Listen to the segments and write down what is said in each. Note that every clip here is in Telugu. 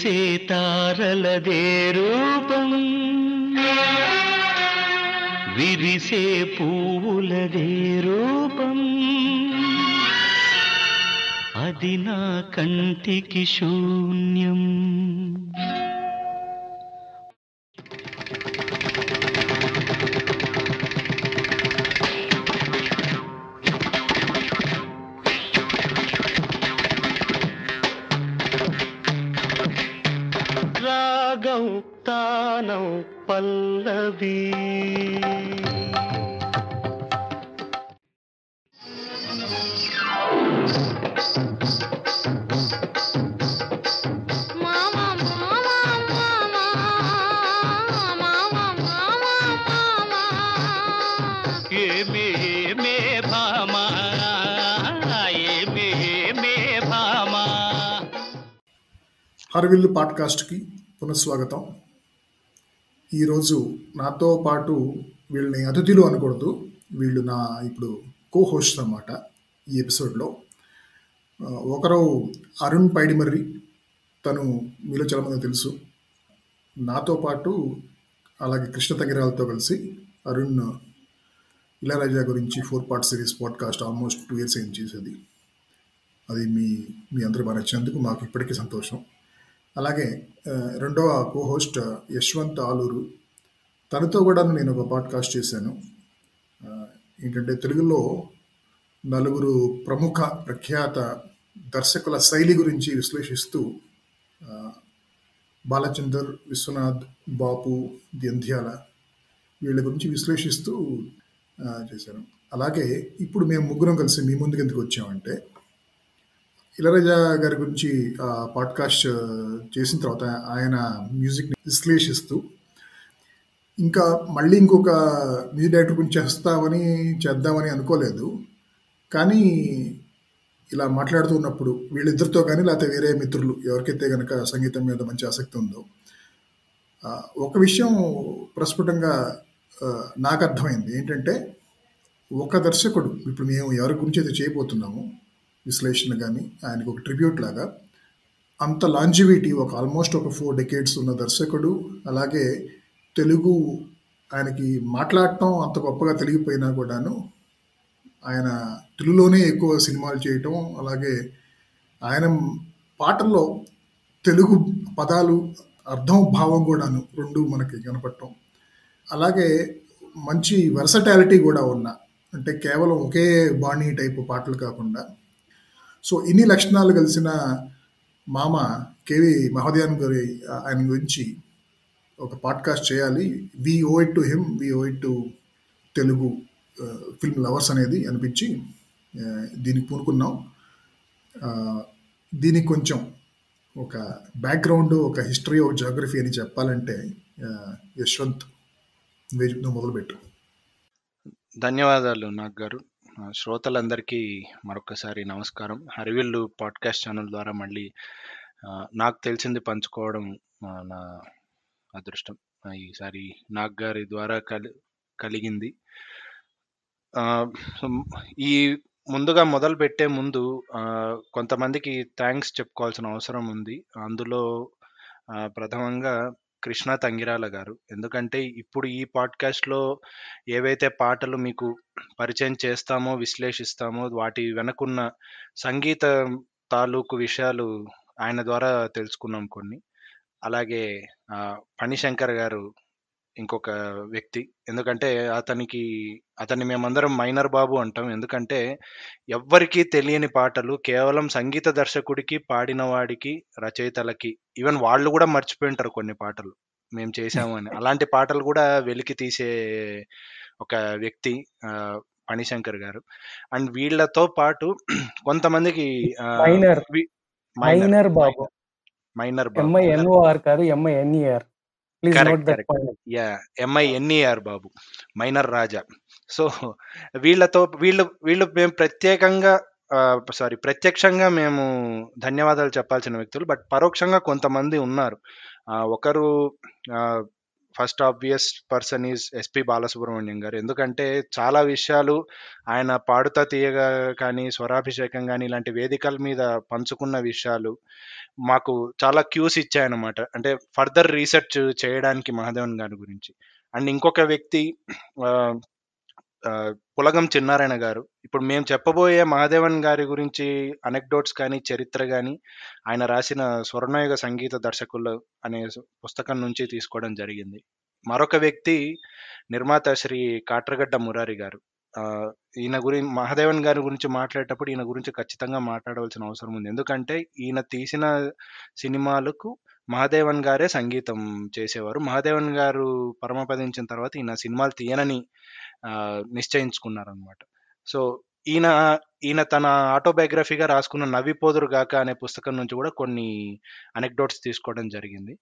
మెరిసే తారలదే రూపం విరిసే పువ్వులదే రూపం అది నా కంటికి శూన్యం. హర్విల్లు పాడ్కాస్ట్కి పునఃస్వాగతం. ఈరోజు నాతో పాటు వీళ్ళని అతిథులు అనకూడదు. వీళ్ళు నా ఇప్పుడు కో హోస్ట్ అన్నమాట ఈ ఎపిసోడ్లో. ఒకరు అరుణ్ పైడిమర్రి. తను మీలో చాలా మంది తెలుసు. నాతో పాటు అలాగే కృష్ణ తగిరాలతో కలిసి అరుణ్ ఇళరాజా గురించి four part series podcast almost two years ఏం చేసేది. అది మీ మీ అందరూ బాగా నచ్చినందుకు మాకు ఇప్పటికీ సంతోషం. అలాగే రెండవ కో హోస్ట్ యశ్వంత్ ఆలూరు. తనతో కూడా నేను ఒక పాడ్కాస్ట్ చేశాను. ఏంటంటే తెలుగులో నలుగురు ప్రముఖ ప్రఖ్యాత దర్శకుల శైలి గురించి విశ్లేషిస్తూ బాలచందర్ విశ్వనాథ్ బాపు ద్యంధ్యాల వీళ్ళ గురించి విశ్లేషిస్తూ చేశాను. అలాగే ఇప్పుడు మేము ముగ్గురం కలిసి మీ ముందుకు ఎందుకు వచ్చామంటే ఇళరాజా గారి గురించి పాడ్కాస్ట్ చేసిన తర్వాత ఆయన మ్యూజిక్ని విశ్లేషిస్తూ ఇంకా మళ్ళీ ఇంకొక మ్యూజిక్ డైరెక్టర్ గురించి చేస్తామని చేద్దామని అనుకోలేదు. కానీ ఇలా మాట్లాడుతూ ఉన్నప్పుడు వీళ్ళిద్దరితో కానీ లేకపోతే వేరే మిత్రులు ఎవరికైతే కనుక సంగీతం మీద మంచి ఆసక్తి ఉందో ఒక విషయం ప్రస్ఫుటంగా నాకు అర్థమైంది. ఏంటంటే ఒక దర్శకుడు ఇప్పుడు మేము ఎవరి గురించి అయితే చేయబోతున్నాము విశ్లేషణ కానీ ఆయనకు ఒక ట్రిబ్యూట్ లాగా. అంత లాంజివిటీ ఒక ఆల్మోస్ట్ ఒక ఫోర్ డెకేడ్స్ ఉన్న దర్శకుడు అలాగే తెలుగు ఆయనకి మాట్లాడటం అంత గొప్పగా తెలిగిపోయినా కూడాను ఆయన తెలుగులోనే ఎక్కువ సినిమాలు చేయటం అలాగే ఆయన పాటల్లో తెలుగు పదాలు అర్థం భావం కూడాను రెండు మనకి కనపడటం. అలాగే మంచి వెర్సటాలిటీ కూడా ఉన్న అంటే కేవలం ఒకే బాణీ టైపు పాటలు కాకుండా సో ఇన్ని లక్షణాలు కలిసిన మామ కేవి మహోదయాన్ గారి ఆయన గురించి ఒక పాడ్కాస్ట్ చేయాలి. We owe it to him we owe it to Telugu film lovers అనేది అనిపించి దీనికి పూనుకున్నాం. దీనికి కొంచెం ఒక బ్యాక్గ్రౌండ్ ఒక హిస్టరీ ఒక జాగ్రఫీ అని చెప్పాలంటే యశ్వంత్ నువ్వే మొదలుపెట్టు. ధన్యవాదాలు నాగ్ గారు శ్రోతలందరికీ మరొకసారి నమస్కారం. హరివిల్లు పాడ్కాస్ట్ ఛానల్ ద్వారా మళ్ళీ నాకు తెలిసింది పంచుకోవడం నా అదృష్టం. ఈసారి నాగ్ గారి ద్వారా కలి కలిగింది. ఈ ముందుగా మొదలు పెట్టే ముందు కొంతమందికి థ్యాంక్స్ చెప్పుకోవాల్సిన అవసరం ఉంది. అందులో ప్రథమంగా కృష్ణ తంగిరాల గారు. ఎందుకంటే ఇప్పుడు ఈ పాడ్కాస్ట్లో ఏవైతే పాటలు మీకు పరిచయం చేస్తామో విశ్లేషిస్తామో వాటి వెనకున్న సంగీత తాలూకు విషయాలు ఆయన ద్వారా తెలుసుకున్నాం కొన్ని. అలాగే ఆ, ఫణిశంకర్ గారు ఇంకొక వ్యక్తి. ఎందుకంటే అతనికి అతన్ని మేమందరం మైనర్ బాబు అంటాం. ఎందుకంటే ఎవ్వరికీ తెలియని పాటలు కేవలం సంగీత దర్శకుడికి పాడిన వాడికి రచయితలకి ఈవెన్ వాళ్ళు కూడా మర్చిపోయింటారు కొన్ని పాటలు. మేము చేసాము అని. అలాంటి పాటలు కూడా వెలికి తీసే ఒక వ్యక్తి ఆ, ఫణిశంకర్ గారు. అండ్ వీళ్ళతో పాటు కొంతమందికి Miner. Miner Babu. Miner Babu. M I N O R కాదు M I N E R please M I N E R Babu Miner Raja. So వీళ్ళతో వీళ్ళు వీళ్ళు మేము ప్రత్యేకంగా సారీ ప్రత్యక్షంగా మేము ధన్యవాదాలు చెప్పాల్సిన వ్యక్తులు బట్ పరోక్షంగా కొంతమంది ఉన్నారు. ఆ, ఒకరు ఆ, first obvious person is S P Balasubrahmanyam garu. ఎందుకంటే చాలా విషయాలు ఆయన పాడుతా తీయగా కానీ స్వరాభిషేకం కానీ ఇలాంటి వేదికల మీద పంచుకున్న విషయాలు మాకు చాలా క్యూస్ ఇచ్చాయన్నమాట. అంటే ఫర్దర్ రీసెర్చ్ చేయడానికి మహాదేవన్ గారి గురించి. అండ్ ఇంకొక వ్యక్తి పులగం చిన్నారాయణ గారు. ఇప్పుడు మేము చెప్పబోయే మహాదేవన్ గారి గురించి అనెక్డోట్స్ కానీ చరిత్ర కానీ ఆయన రాసిన స్వర్ణయుగ సంగీత దర్శకులు అనే పుస్తకం నుంచి తీసుకోవడం జరిగింది. మరొక వ్యక్తి నిర్మాత శ్రీ కాట్రగడ్డ మురారి గారు. ఈయన గురించి మహాదేవన్ గారి గురించి మాట్లాడేటప్పుడు ఈయన గురించి ఖచ్చితంగా మాట్లాడవలసిన అవసరం ఉంది. ఎందుకంటే ఈయన తీసిన సినిమాలకు మహాదేవన్ గారే సంగీతం చేసేవారు. మహాదేవన్ గారు పరమపదించిన తర్వాత ఈయన సినిమాలు తీయనని నిశ్చయించుకున్నారనమాట సో ఈయన ఈయన తన ఆటోబయోగ్రఫీగా రాసుకున్న నవ్విపోదురు గాక అనే పుస్తకం నుంచి కూడా కొన్ని అనెక్డోట్స్ తీసుకోవడం జరిగింది.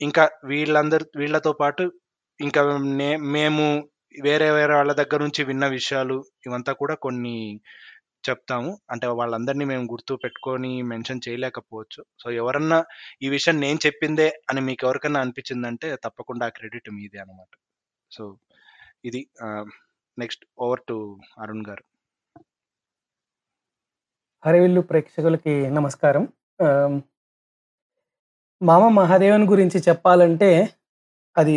ఇంకా వీళ్ళందరి వీళ్ళతో పాటు ఇంకా నే మేము వేరే వేరే వాళ్ళ దగ్గర నుంచి విన్న విషయాలు ఇవంతా కూడా కొన్ని చెప్తాము. అంటే వాళ్ళందరినీ మేము గుర్తు పెట్టుకొని మెన్షన్ చేయలేకపోవచ్చు. సో ఎవరన్నా ఈ విషయం నేను చెప్పిందే అని మీకు ఎవరికన్నా అనిపించిందంటే తప్పకుండా ఆ క్రెడిట్ మీదే అనమాట సో ఇది నెక్స్ట్ ఓవర్ టు అరుణ్ గారు. హరివిల్లు ప్రేక్షకులకి నమస్కారం. మామ మహాదేవన్ గురించి చెప్పాలంటే అది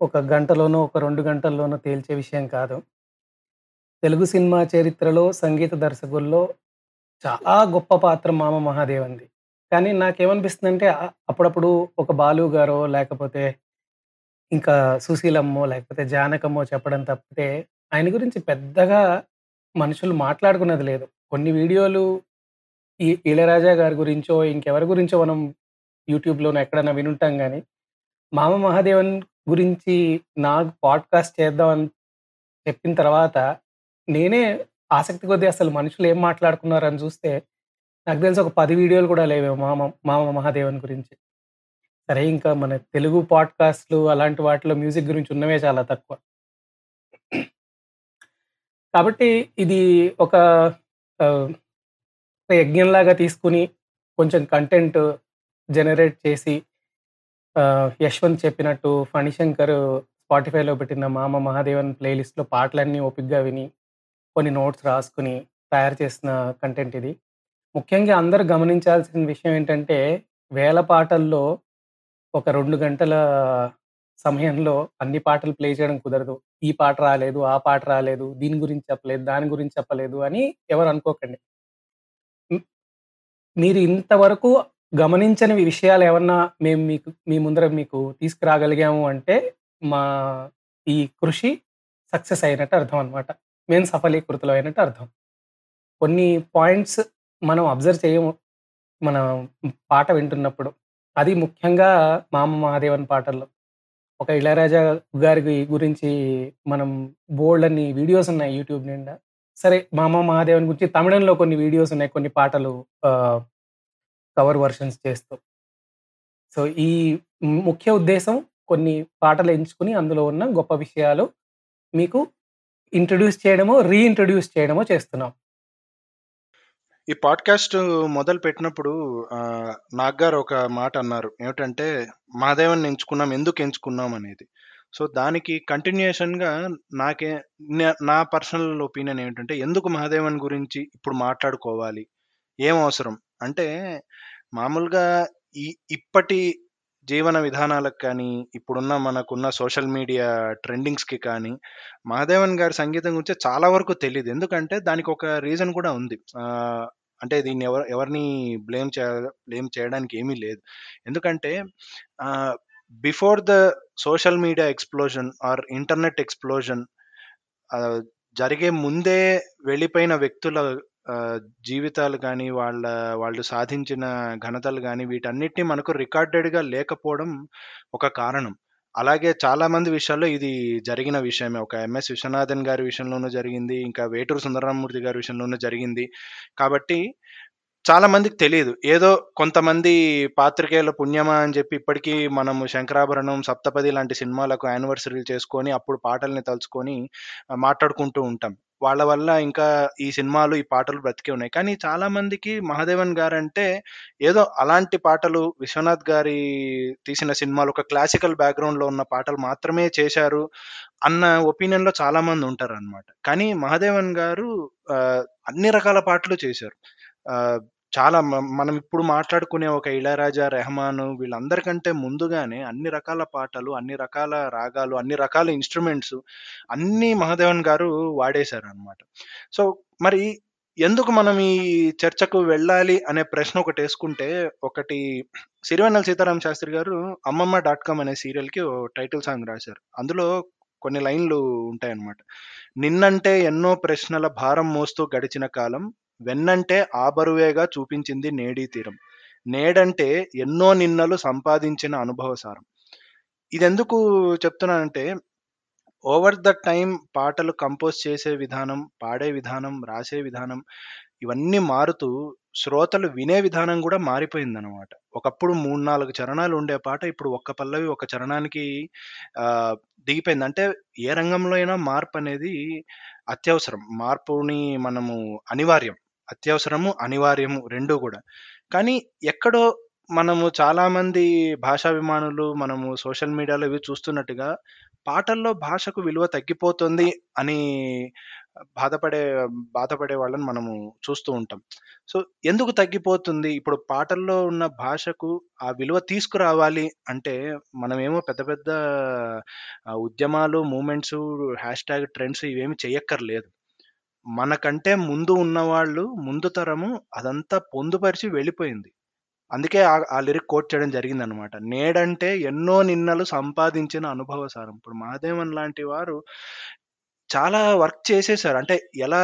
ఒక గంటలోనో ఒక రెండు గంటల్లోనో తేల్చే విషయం కాదు. తెలుగు సినిమా చరిత్రలో సంగీత దర్శకుల్లో చాలా గొప్ప పాత్ర మామ మహాదేవంది. కానీ నాకేమనిపిస్తుందంటే ఆ- అప్పుడప్పుడు ఒక బాలు గారో లేకపోతే ఇంకా సుశీలమ్మో లేకపోతే జానకమ్మో చెప్పడం తప్పితే ఆయన గురించి పెద్దగా మనుషులు మాట్లాడుకున్నది లేదు కొన్ని వీడియోలు ఈ ఇళయరాజా గారి గురించో ఇంకెవరి గురించో మనం యూట్యూబ్లోనో ఎక్కడైనా వినుంటాం కానీ మామ మహాదేవన్ గురించి నాకు పాడ్కాస్ట్ చేద్దామని చెప్పిన తర్వాత నేనే ఆసక్తి కొద్దీ అసలు మనుషులు ఏం మాట్లాడుకున్నారని చూస్తే నాకు తెలిసి ఒక పది వీడియోలు కూడా లేవేమో మామ మామ మహాదేవన్ గురించి. సరే ఇంకా మన తెలుగు పాడ్కాస్ట్లు అలాంటి వాటిలో మ్యూజిక్ గురించి ఉన్నవే చాలా తక్కువ. కాబట్టి ఇది ఒక యజ్ఞంలాగా తీసుకుని కొంచెం కంటెంట్ జనరేట్ చేసి యశ్వంత్ చెప్పినట్టు ఫణిశంకర్ స్పాటిఫైలో పెట్టిన మామ మహాదేవన్ ప్లేలిస్ట్లో పాటలన్నీ ఓపిక్గా విని కొన్ని నోట్స్ రాసుకుని తయారు చేసిన కంటెంట్ ఇది. ముఖ్యంగా అందరూ గమనించాల్సిన విషయం ఏంటంటే వేల పాటల్లో ఒక రెండు గంటల సమయంలో అన్ని పాటలు ప్లే చేయడం కుదరదు. ఈ పాట రాలేదు ఆ పాట రాలేదు దీని గురించి చెప్పలేదు దాని గురించి చెప్పలేదు అని ఎవరు అనుకోకండి. మీరు ఇంతవరకు గమనించని విషయాలు ఏమన్నా మేము మీకు మీ ముందర మీకు తీసుకురాగలిగాము అంటే మా ఈ కృషి సక్సెస్ అయినట్టు అర్థం అనమాట మేము సఫలీకృతులు అయినట్టు అర్థం. కొన్ని పాయింట్స్ మనం అబ్జర్వ్ చేయము మన పాట వింటున్నప్పుడు. అది ముఖ్యంగా మామ మహాదేవన్ పాటల్లో. ఒక ఇళయరాజా గారి గురించి మనం బోల్డ్ అన్ని వీడియోస్ ఉన్నాయి యూట్యూబ్ నిండా. సరే మామ మహాదేవన్ గురించి తమిళంలో కొన్ని వీడియోస్ ఉన్నాయి కొన్ని పాటలు కవర్ వర్షన్స్ చేస్తూ. సో ఈ ముఖ్య ఉద్దేశం కొన్ని పాటలు ఎంచుకుని అందులో ఉన్న గొప్ప విషయాలు మీకు ఇంట్రడ్యూస్ చేయడమో రీఇంట్రడ్యూస్ చేయడమో చేస్తున్నాం. ఈ పాడ్కాస్ట్ మొదలు పెట్టినప్పుడు నాగ్గారు ఒక మాట అన్నారు. ఏమిటంటే మాదేవన్ ఎంచుకున్నాం ఎందుకు ఎంచుకున్నాం? అనేది. సో దానికి కంటిన్యూషన్గా నాకే నా పర్సనల్ ఒపీనియన్ ఏంటంటే ఎందుకు మహాదేవన్ గురించి ఇప్పుడు మాట్లాడుకోవాలి? ఏం అవసరం? అంటే మామూలుగా ఈ ఇప్పటి జీవన విధానాలకు కానీ ఇప్పుడున్న మనకున్న సోషల్ మీడియా ట్రెండింగ్స్కి కానీ మహాదేవన్ గారి సంగీతం గురించి చాలా వరకు తెలియదు ఎందుకంటే దానికి ఒక రీజన్ కూడా ఉంది. అంటే దీన్ని ఎవరు ఎవరిని బ్లేమ్ చే బ్లేమ్ చేయడానికి ఏమీ లేదు. ఎందుకంటే before the social media explosion or internet explosion జరిగే ముందే వెళ్ళిపోయిన వ్యక్తుల జీవితాలు కానీ వాళ్ళ వాళ్ళు సాధించిన ఘనతలు కానీ వీటన్నిటిని మనకు రికార్డెడ్గా లేకపోవడం ఒక కారణం. అలాగే చాలామంది విషయాల్లో ఇది జరిగిన విషయమే. ఒక ఎంఎస్ విశ్వనాథన్ గారి విషయంలోనూ జరిగింది ఇంకా వేటూరు సుందరరామూర్తి గారి విషయంలోనూ జరిగింది. కాబట్టి చాలా మందికి తెలియదు. ఏదో కొంతమంది పాత్రికేయుల పుణ్యమా అని చెప్పి ఇప్పటికీ మనము శంకరాభరణం సప్తపది లాంటి సినిమాలకు యానివర్సరీలు చేసుకొని అప్పుడు పాటల్ని తలుచుకొని మాట్లాడుకుంటూ ఉంటాం. వాళ్ళ వల్ల ఇంకా ఈ సినిమాలు ఈ పాటలు బ్రతికే ఉన్నాయి. కానీ చాలా మందికి మహాదేవన్ గారు అంటే ఏదో అలాంటి పాటలు విశ్వనాథ్ గారి తీసిన సినిమాలు ఒక క్లాసికల్ బ్యాక్గ్రౌండ్లో ఉన్న పాటలు మాత్రమే చేశారు అన్న ఒపీనియన్లో చాలా మంది ఉంటారు అనమాట కానీ మహాదేవన్ గారు అన్ని రకాల పాటలు చేశారు. చాలా మనం ఇప్పుడు మాట్లాడుకునే ఒక ఇళయరాజా రెహమాన్ వీళ్ళందరికంటే ముందుగానే అన్ని రకాల పాటలు అన్ని రకాల రాగాలు అన్ని రకాల ఇన్స్ట్రుమెంట్స్ అన్ని మహాదేవన్ గారు వాడేశారు అనమాట సో మరి ఎందుకు మనం ఈ చర్చకు వెళ్ళాలి అనే ప్రశ్న ఒకటి వేసుకుంటే ఒకటి సిరివెన్నెల సీతారామ శాస్త్రి గారు అమ్మమ్మ డాట్ కామ్ అనే సీరియల్కి ఓ టైటిల్ సాంగ్ రాశారు. అందులో కొన్ని లైన్లు ఉంటాయన్నమాట. నిన్నంటే ఎన్నో ప్రశ్నల భారం మోస్తూ గడిచిన కాలం వెన్నంటే ఆబరువేగా చూపించింది నేడీ తీరం. నేడంటే ఎన్నో నిన్నలు సంపాదించిన అనుభవసారం ఇదెందుకు చెప్తున్నానంటే ఓవర్ ద టైం పాటలు కంపోజ్ చేసే విధానం పాడే విధానం రాసే విధానం ఇవన్నీ మారుతూ శ్రోతలు వినే విధానం కూడా మారిపోయిందనమాట ఒకప్పుడు మూడు నాలుగు చరణాలు ఉండే పాట ఇప్పుడు ఒక్క పల్లవి ఒక చరణానికి దిగిపోయింది. అంటే ఏ రంగంలో అయినా మార్పు అనేది అత్యవసరం. మార్పుని మనము అనివార్యం. అత్యవసరము అనివార్యము రెండూ కూడా. కానీ ఎక్కడో మనము చాలామంది భాషాభిమానులు మనము సోషల్ మీడియాలో ఇవి చూస్తున్నట్టుగా పాటల్లో భాషకు విలువ తగ్గిపోతుంది అని బాధపడే బాధపడే వాళ్ళని మనము చూస్తూ ఉంటాం. సో ఎందుకు తగ్గిపోతుంది? ఇప్పుడు పాటల్లో ఉన్న భాషకు ఆ విలువ తీసుకురావాలి అంటే మనమేమో పెద్ద పెద్ద ఉద్యమాలు మూమెంట్స్ హ్యాష్ ట్యాగ్ ట్రెండ్స్ ఇవేమి చెయ్యక్కర్లేదు మనకంటే ముందు ఉన్నవాళ్ళు ముందు తరము అదంతా పొందుపరిచి వెళ్ళిపోయింది. అందుకే ఆ ఆ లిరిక్ కోట్ చేయడం జరిగింది అనమాట నేడంటే ఎన్నో నిన్నలు సంపాదించిన అనుభవ సారం. ఇప్పుడు మహాదేవన్ లాంటి వారు చాలా వర్క్ చేసేసారు. అంటే ఎలా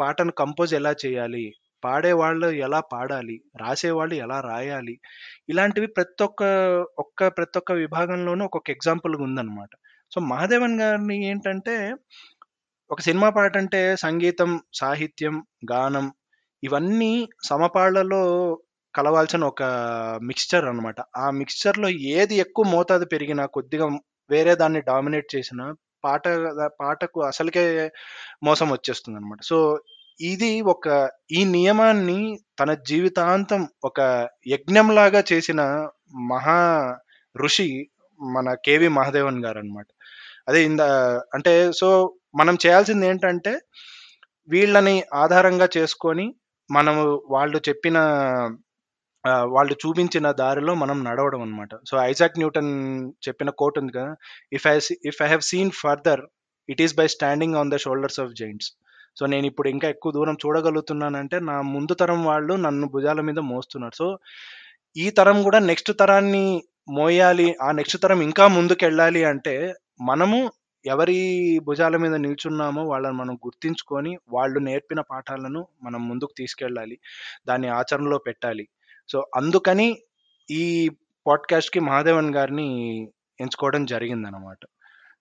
పాటను కంపోజ్ ఎలా చేయాలి పాడే వాళ్ళు ఎలా పాడాలి రాసేవాళ్ళు ఎలా రాయాలి ఇలాంటివి ప్రతి ఒక్క ఒక్క ప్రతి ఒక్క విభాగంలోనూ ఒక్కొక్క ఎగ్జాంపుల్గా ఉందన్నమాట సో మహాదేవన్ గారిని ఏంటంటే ఒక సినిమా పాట అంటే సంగీతం సాహిత్యం గానం ఇవన్నీ సమపాళ్ళలో కలవాల్సిన ఒక మిక్స్చర్ అన్నమాట. ఆ మిక్స్చర్లో ఏది ఎక్కువ మోతాదు పెరిగినా కొద్దిగా వేరే దాన్ని డామినేట్ చేసిన పాట పాటకు అసలుకే మోసం వచ్చేస్తుంది అనమాట సో ఇది ఒక ఈ నియమాన్ని తన జీవితాంతం ఒక యజ్ఞంలాగా చేసిన మహా ఋషి మన కేవి మహాదేవన్ గారు అనమాట అదే ఇంద అంటే సో మనం చేయాల్సింది ఏంటంటే వీళ్ళని ఆధారంగా చేసుకొని మనము వాళ్ళు చెప్పిన వాళ్ళు చూపించిన దారిలో మనం నడవడం అనమాట సో ఐజాక్ న్యూటన్ చెప్పిన కోట్ ఉంది కదా if I if I have seen further it is by standing on the shoulders of giants so నేను ఇప్పుడు ఇంకా ఎక్కువ దూరం చూడగలుగుతున్నానంటే నా ముందు తరం వాళ్ళు నన్ను భుజాల మీద మోస్తున్నారు. సో ఈ తరం కూడా నెక్స్ట్ తరాన్ని మోయాలి ఆ నెక్స్ట్ తరం ఇంకా ముందుకు వెళ్ళాలి అంటే మనము ఎవరి భుజాల మీద నిల్చున్నామో వాళ్ళని మనం గుర్తించుకొని వాళ్ళు నేర్పిన పాఠాలను మనం ముందుకు తీసుకెళ్ళాలి. దాన్ని ఆచరణలో పెట్టాలి. సో అందుకని ఈ పాడ్కాస్ట్కి మహాదేవన్ గారిని ఎంచుకోవడం జరిగిందనమాట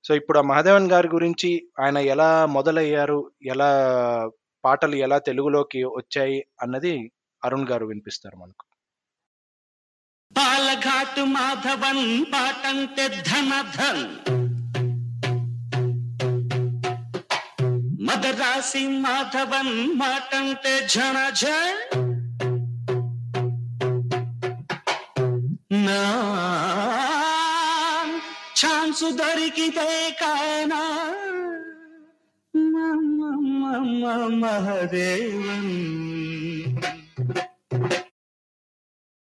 సో ఇప్పుడు ఆ మహాదేవన్ గారి గురించి ఆయన ఎలా మొదలయ్యారు? ఎలా పాటలు ఎలా తెలుగులోకి వచ్చాయి? అన్నది అరుణ్ గారు వినిపిస్తారు మనకు. పాలఘాటు మాధవన్ పాటంటే ధనధన్. మదరాసి మాధవన్ మాటంటే జన నా ఛాన్సు దొరికితే కానా మహదేవన్.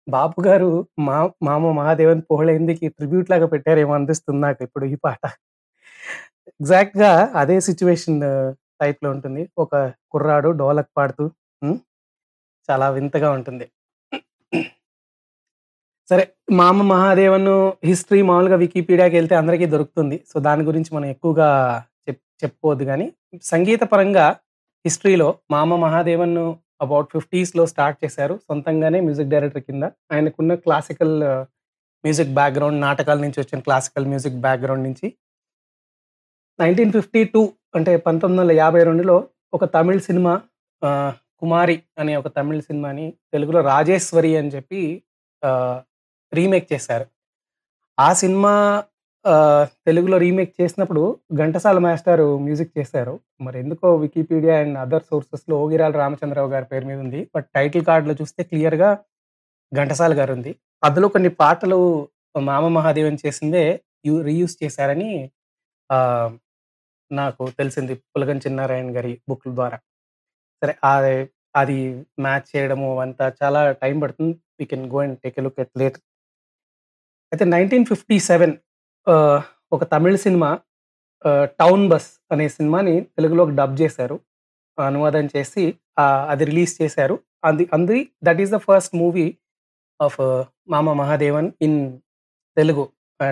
బాపు గారు మా మామ మహాదేవన్ పోహళేందికి ట్రిబ్యూట్ లాగా పెట్టారేమో అనిపిస్తుంది నాకు ఇప్పుడు ఈ పాట. ఎగ్జాక్ట్గా అదే సిచ్యువేషన్ టైప్లో ఉంటుంది. ఒక కుర్రాడు డోలక్ పాడుతూ చాలా వింతగా ఉంటుంది. సరే మామ మహాదేవన్ హిస్టరీ మామూలుగా వికీపీడియాకి వెళ్తే అందరికీ దొరుకుతుంది. సో దాని గురించి మనం ఎక్కువగా చెప్ చెప్పుకోవద్దు కానీ సంగీత పరంగా హిస్టరీలో మామ మహాదేవన్ అబౌట్ ఫిఫ్టీస్లో స్టార్ట్ చేశారు. సొంతంగానే మ్యూజిక్ డైరెక్టర్ కింద. ఆయనకున్న క్లాసికల్ మ్యూజిక్ బ్యాక్గ్రౌండ్ నాటకాల నుంచి వచ్చిన క్లాసికల్ మ్యూజిక్ బ్యాక్గ్రౌండ్ నుంచి నైన్టీన్ ఫిఫ్టీ టూ అంటే పంతొమ్మిది వందల యాభై రెండులో ఒక తమిళ్ సినిమా ఆ, కుమారి అనే ఒక తమిళ సినిమాని తెలుగులో రాజేశ్వరి అని చెప్పి రీమేక్ చేశారు. ఆ సినిమా ఆ, తెలుగులో రీమేక్ చేసినప్పుడు ఘంటసాల మాస్టర్ మ్యూజిక్ చేశారు. మరి ఎందుకో వికీపీడియా అండ్ అదర్ సోర్సెస్లో ఓగిరాల రామచంద్రరావు గారి పేరు మీద ఉంది. బట్ టైటిల్ కార్డులో చూస్తే క్లియర్గా ఘంటసాల గారు ఉంది. అందులో కొన్ని పాటలు మామ మహాదేవన్ చేసిందే యూ రీయూస్ చేశారని ఆ, నాకు తెలిసింది పులగన్ చిన్నారాయణ గారి బుక్ ద్వారా. సరే అది అది మ్యాచ్ చేయడము అంతా చాలా టైం పడుతుంది. We can go and take a look at late అయితే నైన్టీన్ ఫిఫ్టీ సెవెన్ ఒక తమిళ సినిమా టౌన్ బస్ అనే సినిమాని తెలుగులోకి డబ్ చేశారు. అనువాదం చేసి అది రిలీజ్ చేశారు. అది అంది that is the first movie of Mama Mahadevan in Telugu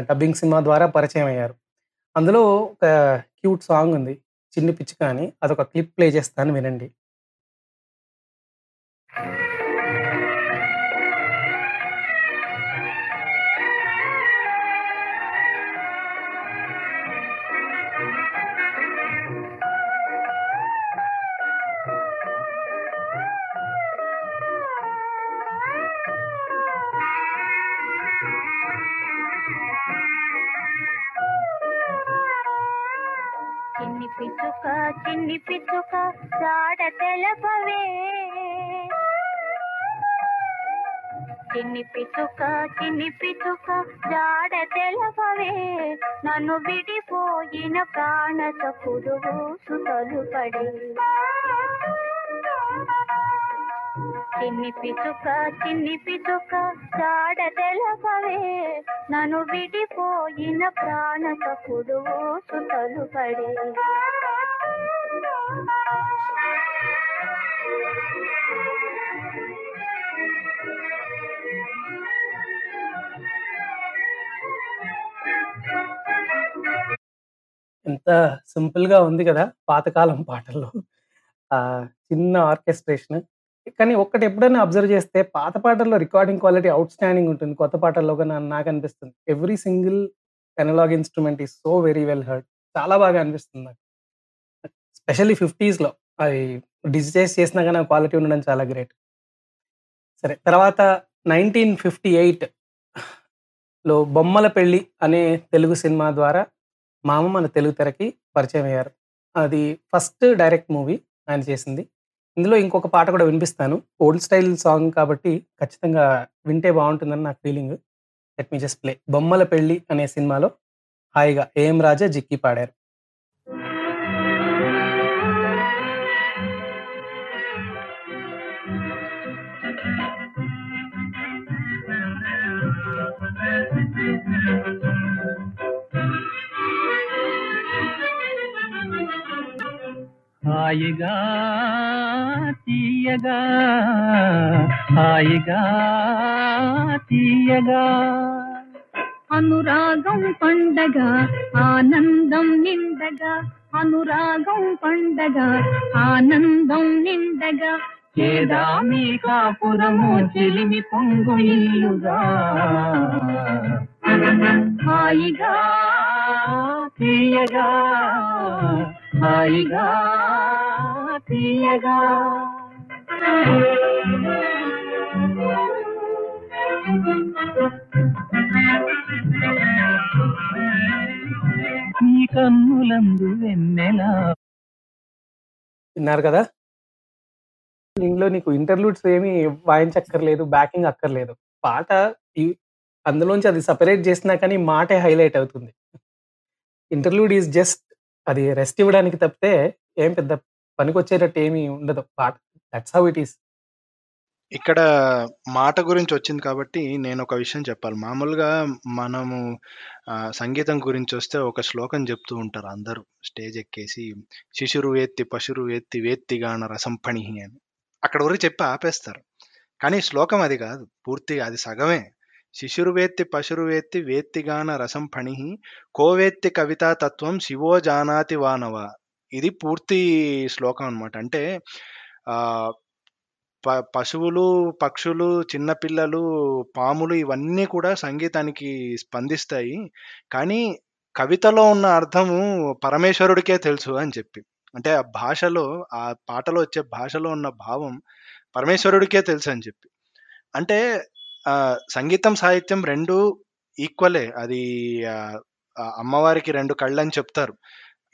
dubbing cinema ద్వారా పరిచయం అయ్యారు. అందులో ఒక క్యూట్ సాంగ్ ఉంది. చిన్ని పిచ్చుక అని. అదొక క్లిప్ ప్లే చేస్తాను వినండి. పిచ్చుక చిన్ని పిచ్చుక చాట తెలపవే. చిన్ని పిచ్చుక చిన్ని పిచ్చుక జాడ తెలపవే. నన్ను విడిపోయిన ప్రాణత పురుగు సుతలు పడే చిన్ని పిచ్చుక చిన్ని పిచ్చుక చాడ తెలపవే. నన్ను విడిపోయిన ప్రాణ సపుడువు సుతలు పడే ఎంత సింపుల్గా ఉంది కదా పాతకాలం పాటల్లో. ఆ చిన్న ఆర్కెస్ట్రేషన్. కానీ ఒక్కటి ఎప్పుడైనా అబ్జర్వ్ చేస్తే పాత పాటల్లో రికార్డింగ్ క్వాలిటీ అవుట్ స్టాండింగ్ ఉంటుంది. కొత్త పాటల్లో కూడా నాకు అనిపిస్తుంది. Every single analogue instrument is so very well heard. చాలా బాగా అనిపిస్తుంది నాకు. స్పెషల్లీ ఫిఫ్టీస్లో. అవి డిజిటైజ్ చేసినా కానీ క్వాలిటీ ఉండడం చాలా గ్రేట్. సరే తర్వాత నైన్టీన్ ఫిఫ్టీ ఎయిట్లో బొమ్మల పెళ్ళి అనే తెలుగు సినిమా ద్వారా మామ మన తెలుగు తెరకి పరిచయం అయ్యారు. అది ఫస్ట్ డైరెక్ట్ మూవీ ఆయన చేసింది. ఇందులో ఇంకొక పాట కూడా వినిపిస్తాను. ఓల్డ్ స్టైల్ సాంగ్ కాబట్టి ఖచ్చితంగా వింటే బాగుంటుందని నాకు feeling. Let me just play. Bommala Pelli అనే సినిమాలో హాయిగా ఏఎం రాజా జిక్కి పాడారు. హాయిగా తీయగా హాయిగా తీయగా. అనురాగం పండగ ఆనందం నిండగా. అనురాగం పండగ ఆనందం నిండగా. చేదామి కాపురము చెలిమి పొంగు ఇల్లుగా హాయిగా తీయగా హాయిగా తీయగా. నీ కన్నులందు వెన్నెలా. విన్నారు కదా? ఇందులో నీకు ఇంటర్లూడ్స్ ఏమి వాయించక్కర్లేదు బ్యాకింగ్ అక్కర్లేదు. పాట అందులోంచి అది సపరేట్ చేసినా కానీ మాటే హైలైట్ అవుతుంది. ఇంటర్లూడ్ ఈజ్ జస్ట్ అది రెస్ట్ ఇవ్వడానికి తప్పితే ఏం పెద్ద పనికొచ్చేటట్టు ఏమీ ఉండదు. పాట దట్స్ హౌ ఇట్ ఈస్ ఇక్కడ మాట గురించి వచ్చింది కాబట్టి నేను ఒక విషయం చెప్పాలి. మామూలుగా మనము సంగీతం గురించి వస్తే ఒక శ్లోకం చెప్తూ ఉంటారు అందరూ. స్టేజ్ ఎక్కేసి శిశురు వేత్తి పశురు వేత్తి వేత్తిగాన రసం పణిహి అని. అక్కడ వరకు చెప్పి ఆపేస్తారు. కానీ శ్లోకం అది కాదు. పూర్తిగా అది సగమే. శిశుర్వేత్తి పశుర్వేత్తి వేత్తిగాన రసం పణిహి కోవేత్తి కవితా తత్వం శివో జానాతి వానవ. ఇది పూర్తి శ్లోకం అనమాట అంటే ప పశువులు పక్షులు చిన్నపిల్లలు పాములు ఇవన్నీ కూడా సంగీతానికి స్పందిస్తాయి. కానీ కవితలో ఉన్న అర్థము పరమేశ్వరుడికే తెలుసు అని చెప్పి. అంటే ఆ భాషలో ఆ పాటలో వచ్చే భాషలో ఉన్న భావం పరమేశ్వరుడికే తెలుసు అని చెప్పి. అంటే సంగీతం సాహిత్యం రెండు ఈక్వలే. అది అమ్మవారికి రెండు కళ్ళు అని చెప్తారు.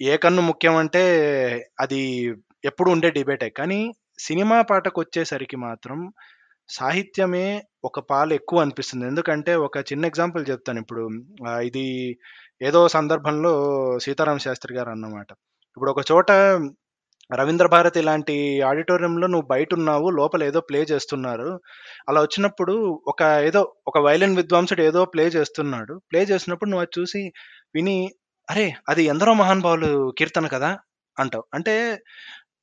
ఏ కన్ను ముఖ్యం అంటే అది ఎప్పుడు ఉండే డిబేటే. కానీ సినిమా పాటకు వచ్చేసరికి మాత్రం సాహిత్యమే ఒక పాలు ఎక్కువ అనిపిస్తుంది. ఎందుకంటే ఒక చిన్న ఎగ్జాంపుల్ చెప్తాను ఇప్పుడు. ఇది ఏదో సందర్భంలో సీతారామ శాస్త్రి గారు అన్నమాట ఇప్పుడు ఒక చోట రవీంద్ర భారతి లాంటి ఆడిటోరియంలో నువ్వు బయట ఉన్నావు లోపల ఏదో ప్లే చేస్తున్నారు. అలా వచ్చినప్పుడు ఒక ఏదో ఒక వైలిన్ విద్వాంసుడు ఏదో ప్లే చేస్తున్నాడు. ప్లే చేసినప్పుడు నువ్వు అది చూసి విని అరే అది ఎందరో మహానుభావులు కీర్తన కదా అంటావు. అంటే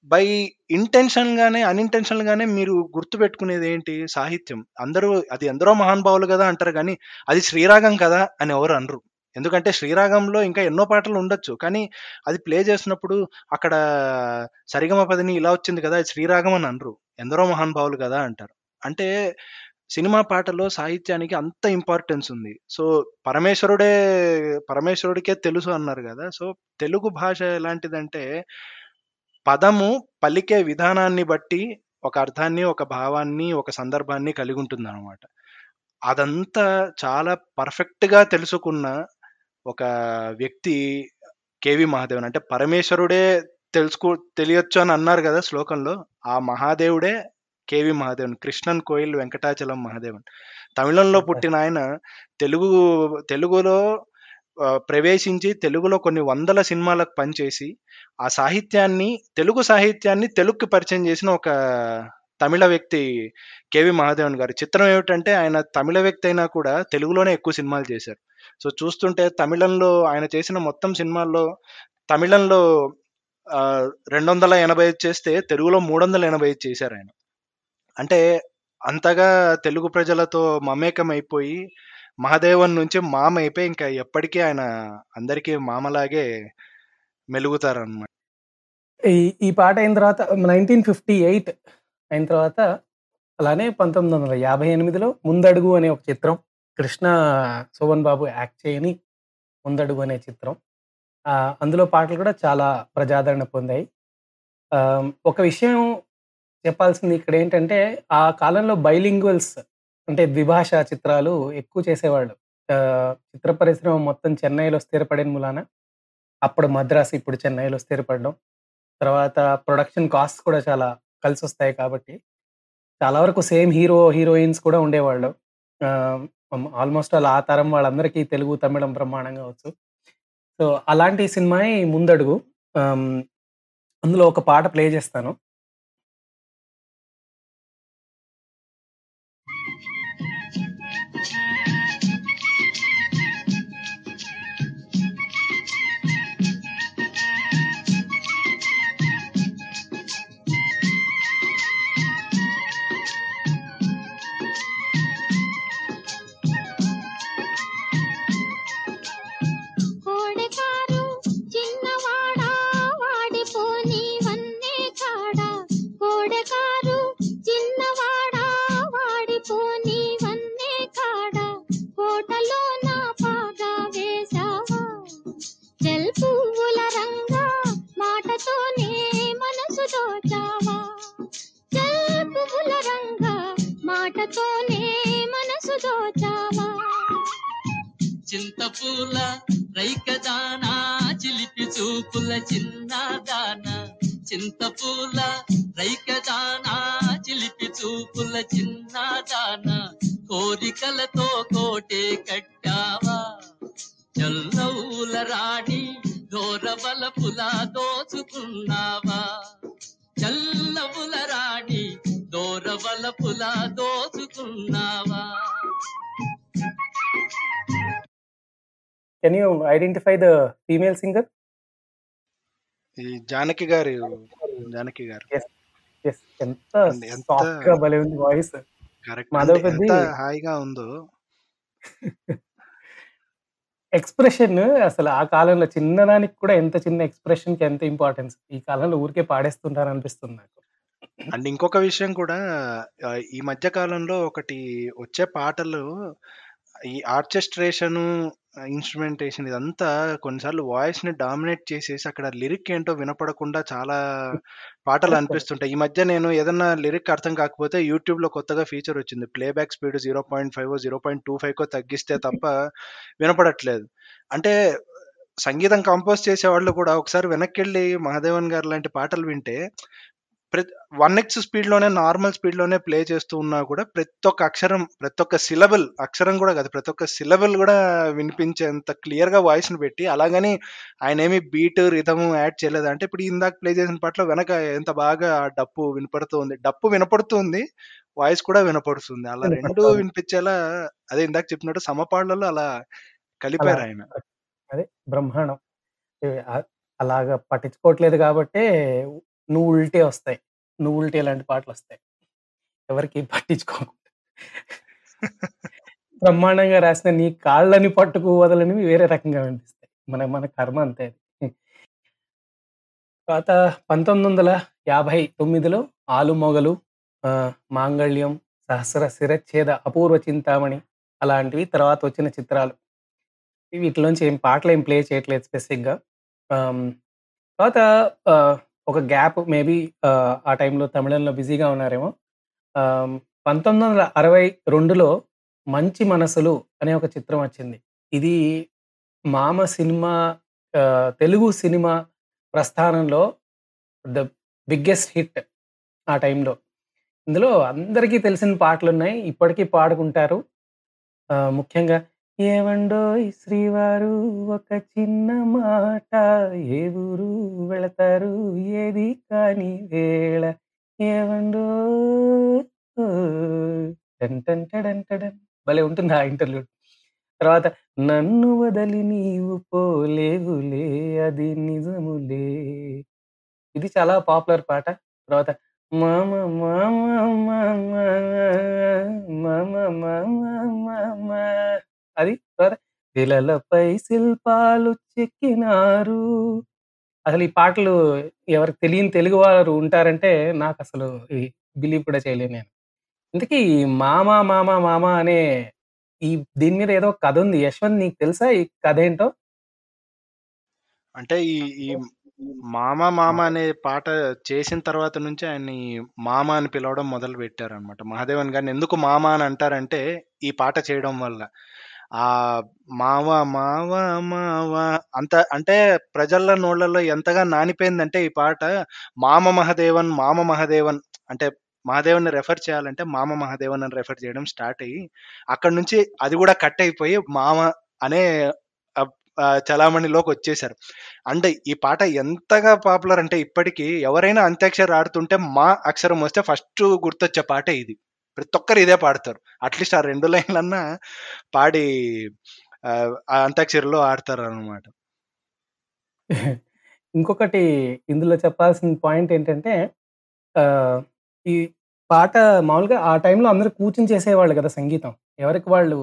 బై ఇంటెన్షన్ గానే గానే మీరు గుర్తుపెట్టుకునేది ఏంటి? సాహిత్యం. అందరూ అది ఎందరో మహానుభావులు కదా అంటారు కానీ అది శ్రీరాగం కదా అని ఎవరు అనరు. ఎందుకంటే శ్రీరాగంలో ఇంకా ఎన్నో పాటలు ఉండొచ్చు. కానీ అది ప్లే చేసినప్పుడు అక్కడ సరిగమ పదిని ఇలా వచ్చింది కదా అది శ్రీరాగం అని అనరు. ఎందరో మహానుభావులు కదా అంటారు. అంటే సినిమా పాటలో సాహిత్యానికి అంత ఇంపార్టెన్స్ ఉంది. సో పరమేశ్వరుడే పరమేశ్వరుడికే తెలుసు అన్నారు కదా. సో తెలుగు భాష ఎలాంటిదంటే పదము పలికే విధానాన్ని బట్టి ఒక అర్థాన్ని ఒక భావాన్ని ఒక సందర్భాన్ని కలిగి ఉంటుంది అనమాట అదంతా చాలా పర్ఫెక్ట్గా తెలుసుకున్న ఒక వ్యక్తి కేవి మహాదేవన్ అంటే పరమేశ్వరుడే తెలుసుకో తెలియచ్చు అని అన్నారు కదా శ్లోకంలో ఆ మహాదేవుడే కేవి మహాదేవన్ కృష్ణన్ కోయిల్ వెంకటాచలం మహాదేవన్. తమిళంలో పుట్టిన ఆయన తెలుగు తెలుగులో ప్రవేశించి తెలుగులో కొన్ని వందల సినిమాలకు పనిచేసి ఆ సాహిత్యాన్ని తెలుగు సాహిత్యాన్ని తెలుగుకి పరిచయం చేసిన ఒక తమిళ వ్యక్తి కేవి మహాదేవన్ గారు. చిత్రం ఏమిటంటే ఆయన తమిళ వ్యక్తి అయినా కూడా తెలుగులోనే ఎక్కువ సినిమాలు చేశారు. సో చూస్తుంటే తమిళంలో ఆయన చేసిన మొత్తం సినిమాల్లో తమిళంలో రెండు వందల ఎనభై ఐదు చేస్తే తెలుగులో మూడు వందల ఎనభై ఐదు చేశారు ఆయన. అంటే అంతగా తెలుగు ప్రజలతో మమేకం అయిపోయి మహాదేవన్ నుంచి మామ అయిపోయి ఇంకా ఎప్పటికీ ఆయన అందరికీ మామలాగే మెలుగుతారన్నమాట. ఈ ఈ పాట అయిన తర్వాత నైన్టీన్ ఫిఫ్టీ ఎయిట్ అయిన తర్వాత అలానే పంతొమ్మిది వందల యాభై ఎనిమిదిలో ముందడుగు అనే ఒక చిత్రం కృష్ణ శోభన్ బాబు యాక్ట్ చేయని ముందడుగు అనే చిత్రం. ఆ, అందులో పాటలు కూడా చాలా ప్రజాదరణ పొందాయి. ఆ, ఒక విషయం చెప్పాల్సింది ఇక్కడ ఏంటంటే ఆ కాలంలో బైలింగ్వల్స్ అంటే ద్విభాషా చిత్రాలు ఎక్కువ చేసేవాళ్ళు. చిత్ర పరిశ్రమ మొత్తం చెన్నైలో స్థిరపడిన మూలాన అప్పుడు మద్రాసు ఇప్పుడు చెన్నైలో స్థిరపడడం. తర్వాత ప్రొడక్షన్ కాస్ట్ కూడా చాలా కలిసి వస్తాయి కాబట్టి చాలా వరకు సేమ్ హీరో హీరోయిన్స్ కూడా ఉండేవాళ్ళు. ఆల్మోస్ట్ అలా ఆ తరం వాళ్ళందరికీ తెలుగు తమిళం బ్రహ్మాండంగా వచ్చు. సో అలాంటి సినిమా ముందడుగు. ఆమ్, అందులో ఒక పాట ప్లే చేస్తాను. చిన్నదాన చింతపూల రైకదానా చిలిపి చూపుల చిన్నదాన కోరికలతో కోటే కట్టావా? చల్లవుల రాణి దోరబల పులా దోచుకున్నావా? చల్లవుల రాణి దోరబల పులా దోచుకున్నావా? Can you identify the female singer ఈ జానకి గారు జానకి గారు. ఎంత అండి, ఎంత- సాఫ్ట్గా భలే ఉంది వాయిస్ మాధవ్ పెద్ది- హాయిగా ఉందో. ఎక్స్ప్రెషన్ అసలు ఆ కాలంలో చిన్నదానికి కూడా ఎంత చిన్న ఎక్స్ప్రెషన్కి ఎంత ఇంపార్టెన్స్ ఈ కాలంలో ఊరికే పాడేస్తుంటారు అనిపిస్తుంది నాకు. అండ్ ఇంకొక విషయం కూడా ఈ మధ్య కాలంలో ఒకటి వచ్చే పాటలు ఈ ఆర్కెస్ట్రేషను ఇన్స్ట్రుమెంటేషన్ ఇదంతా కొన్నిసార్లు వాయిస్ని డామినేట్ చేసేసి అక్కడ లిరిక్ ఏంటో వినపడకుండా చాలా పాటలు అనిపిస్తుంటాయి. ఈ మధ్య నేను ఏదన్నా లిరిక్ అర్థం కాకపోతే యూట్యూబ్లో కొత్తగా ఫీచర్ వచ్చింది. Playback speed zero point five zero point two five కో తగ్గిస్తే తప్ప వినపడట్లేదు. అంటే సంగీతం కంపోజ్ చేసే వాళ్ళు కూడా ఒకసారి వెనక్కి వెళ్ళి మహాదేవన్ గారు లాంటి పాటలు వింటే ప్రతి వన్ ఎక్స్ స్పీడ్లోనే నార్మల్ స్పీడ్లోనే ప్లే చేస్తూ ఉన్నా కూడా ప్రతి ఒక్క అక్షరం ప్రతి ఒక్క సిలబుల్ అక్షరం కూడా కాదు ప్రతి ఒక్క సిలబుల్ కూడా వినిపించేంత క్లియర్గా వాయిస్ని పెట్టి అలాగని ఆయన ఏమి బీట్ రిథమ్ యాడ్ చేయలేదు. అంటే ఇప్పుడు ఇందాక ప్లే చేసిన పాటలో వెనక ఎంత బాగా డప్పు వినపడుతుంది డప్పు వినపడుతుంది వాయిస్ కూడా వినపడుతుంది. అలా రెండు. వినిపించేలా అదే ఇందాక చెప్పినట్టు సమపాళ్ళలో అలా కలిపారు ఆయన. అదే బ్రహ్మాండం. అలాగా పట్టించుకోవట్లేదు కాబట్టే నువ్వు ఉల్టే వస్తాయి. నువ్వు ఉల్టే లాంటి పాటలు వస్తాయి. ఎవరికి పట్టించుకోకుండా బ్రహ్మాండంగా రాసిన నీ కాళ్ళని పట్టుకు వదలనివి వేరే రకంగా వినిపిస్తాయి మన మన కర్మ అంతే తర్వాత పంతొమ్మిది వందల యాభై తొమ్మిదిలో ఆలుమొగలు ఆ, మాంగళ్యం సహస్ర శిరచ్ఛేద అపూర్వ చింతామణి అలాంటివి తర్వాత వచ్చిన చిత్రాలు. వీటిలోంచి ఏం పాటలు ఏం ప్లే చేయట్లేదు స్పెసిఫిక్గా. తర్వాత ఒక గ్యాప్ మేబీ ఆ టైంలో తమిళంలో బిజీగా ఉన్నారేమో. పంతొమ్మిది వందల అరవై రెండులో మంచి మనసులు అనే ఒక చిత్రం వచ్చింది. ఇది మామ సినిమా తెలుగు సినిమా ప్రస్థానంలో ద బిగ్గెస్ట్ హిట్ ఆ టైంలో. ఇందులో అందరికీ తెలిసిన పాటలు ఉన్నాయి ఇప్పటికీ పాడుకుంటారు. ముఖ్యంగా ఏవండోయ్ శ్రీవారు ఒక చిన్న మాట ఏ ఊరు వెళతారు ఏది కాని వేళ ఏవండో టన్ భలే ఉంటుంది ఆ ఇంటర్వ్యూ తర్వాత నన్ను వదలి నీవు పోలేవులే అది నిజములే ఇది చాలా పాపులర్ పాట తర్వాత మామ మామ మామ మామ మామ మామ అది విలలపై శిల్పాలు చెక్కినారు. అసలు ఈ పాటలు ఎవరికి తెలియని తెలుగు వారు ఉంటారంటే నాకు అసలు బిలీవ్ కూడా చేయలేను నేను. ఇంతకీ ఈ మామ మామ మామ అనే ఈ దీని మీద ఏదో కథ ఉంది. యశ్వంత్ నీకు తెలుసా ఈ కథ ఏంటో? అంటే ఈ ఈ మామ మామ అనే పాట చేసిన తర్వాత నుంచి ఆయన్ని మామ అని పిలవడం మొదలు పెట్టారు అనమాట మహాదేవన్ గారిని ఎందుకు మామ అని అంటారంటే ఈ పాట చేయడం వల్ల. ఆ మావ మావ మావ అంత అంటే ప్రజల నోళ్ళల్లో ఎంతగా నానిపోయిందంటే ఈ పాట మామ మహదేవన్ మామ మహదేవన్ అంటే మహాదేవన్ రెఫర్ చేయాలంటే మామ మహాదేవన్ అని రెఫర్ చేయడం స్టార్ట్ అయ్యి అక్కడ నుంచి అది కూడా కట్ అయిపోయి మామ అనే చలామణిలోకి వచ్చేసారు అంటే ఈ పాట ఎంతగా పాపులర్ అంటే ఇప్పటికీ ఎవరైనా అంత్యాక్షరి ఆడుతుంటే మా అక్షరం వస్తే ఫస్ట్ గుర్తొచ్చే పాటే ఇది. ప్రతి ఒక్కరు ఇదే పాడతారు. అట్లీస్ట్ ఆ రెండు లైన్లన్నా పాడి ఆ, అంత్యాక్షరిలో ఆడతారు అనమాట ఇంకొకటి ఇందులో చెప్పాల్సిన పాయింట్ ఏంటంటే ఈ పాట మామూలుగా ఆ టైంలో అందరూ కూర్చుని చేసేవాళ్ళు కదా సంగీతం. ఎవరికి వాళ్ళు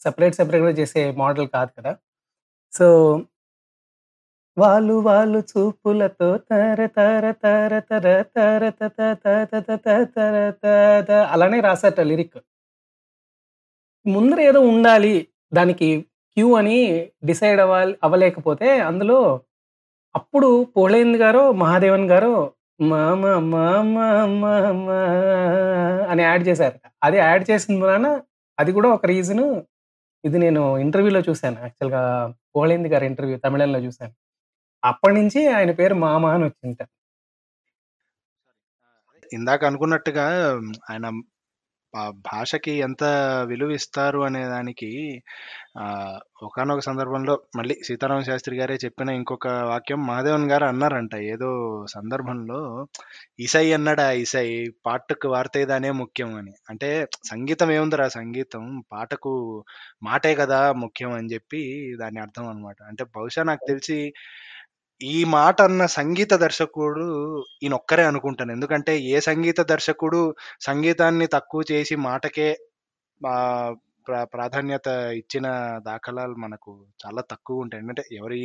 సెపరేట్ సెపరేట్గా చేసే మోడల్ కాదు కదా. సో వాళ్ళు వాళ్ళు చూపులతో తర తర తర తర తర తర తర అలానే రాశారట లిరిక్ ముందర ఏదో ఉండాలి దానికి క్యూ అని డిసైడ్ అవ్వాలి అవ్వలేకపోతే అందులో అప్పుడు పోలేంది గారు మహాదేవన్ గారు మామ మామ మామ అని యాడ్ చేశారు అది యాడ్ చేసిన వలన అది కూడా ఒక రీజన్ ఇది నేను ఇంటర్వ్యూలో చూశాను యాక్చువల్గా పోలేంది గారి ఇంటర్వ్యూ తమిళంలో చూశాను అప్పటి నుంచి ఆయన పేరు మామ అని వచ్చింట ఇందాక అనుకున్నట్టుగా ఆయన భాషకి ఎంత విలువ ఇస్తారు అనే దానికి ఒకనొక ఒకానొక సందర్భంలో మళ్ళీ సీతారామ శాస్త్రి గారే చెప్పిన ఇంకొక వాక్యం మహాదేవన్ గారు అన్నారంట. ఏదో సందర్భంలో ఇసై అన్నాడా ఇసై? పాటకు వార్తేదానే ముఖ్యం అని. అంటే సంగీతం ఏముందిరా సంగీతం? పాటకు మాటే కదా ముఖ్యం అని చెప్పి దాని అర్థం అనమాట అంటే బహుశా నాకు తెలిసి ఈ మాట అన్న సంగీత దర్శకుడు ఈయన ఒక్కరే అనుకుంటాను. ఎందుకంటే ఏ సంగీత దర్శకుడు సంగీతాన్ని తక్కువ చేసి మాటకే ప్రాధాన్యత ఇచ్చిన దాఖలాలు మనకు చాలా తక్కువ ఉంటాయి. అంటే ఎవరి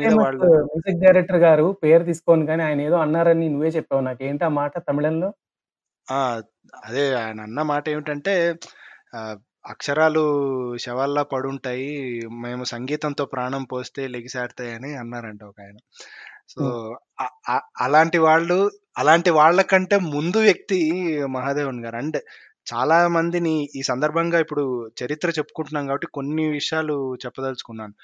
మ్యూజిక్ డైరెక్టర్ గారు పేరు తీసుకోను కానీ ఆయన ఏదో అన్నారని నువ్వే చెప్పావు నాకు. ఏంటి ఆ మాట తమిళంలో? ఆ అదే ఆయన అన్న మాట ఏమిటంటే అక్షరాలు శవాల్లా పడుంటాయి మేము సంగీతంతో ప్రాణం పోస్తే లెగిసాడతాయని అన్నారంట ఒక ఆయన. సో అలాంటి వాళ్ళు అలాంటి వాళ్ళకంటే ముందు వ్యక్తి మహాదేవన్ గారు. అంటే చాలా మందిని ఈ సందర్భంగా ఇప్పుడు చరిత్ర చెప్పుకుంటున్నాం కాబట్టి కొన్ని విషయాలు చెప్పదలుచుకున్నాను.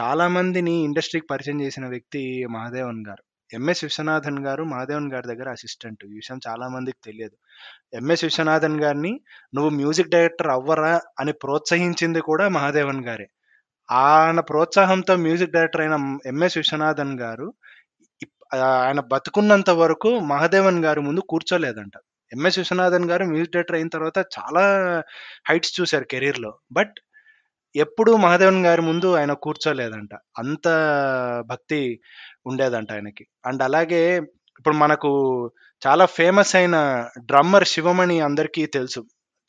చాలా మందిని ఇండస్ట్రీకి పరిచయం చేసిన వ్యక్తి మహాదేవన్ గారు. ఎంఎస్ విశ్వనాథన్ గారు మహాదేవన్ గారి దగ్గర అసిస్టెంట్ ఈ విషయం చాలా మందికి తెలియదు. ఎంఎస్ విశ్వనాథన్ గారిని నువ్వు మ్యూజిక్ డైరెక్టర్ అవ్వరా అని ప్రోత్సహించింది కూడా మహాదేవన్ గారే. ఆయన ప్రోత్సాహంతో మ్యూజిక్ డైరెక్టర్ అయిన ఎంఎస్ విశ్వనాథన్ గారు ఆయన బతుకున్నంత వరకు మహాదేవన్ గారి ముందు కూర్చోలేదంట. ఎంఎస్ విశ్వనాథన్ గారు మ్యూజిక్ డైరెక్టర్ అయిన తర్వాత చాలా హైట్స్ చూశారు కెరీర్లో. బట్ ఎప్పుడు మహాదేవన్ గారి ముందు ఆయన కూర్చోలేదంట. అంత భక్తి ఉండేదంట ఆయనకి. అండ్ అలాగే ఇప్పుడు మనకు చాలా ఫేమస్ అయిన డ్రమ్మర్ శివమణి అందరికీ తెలుసు.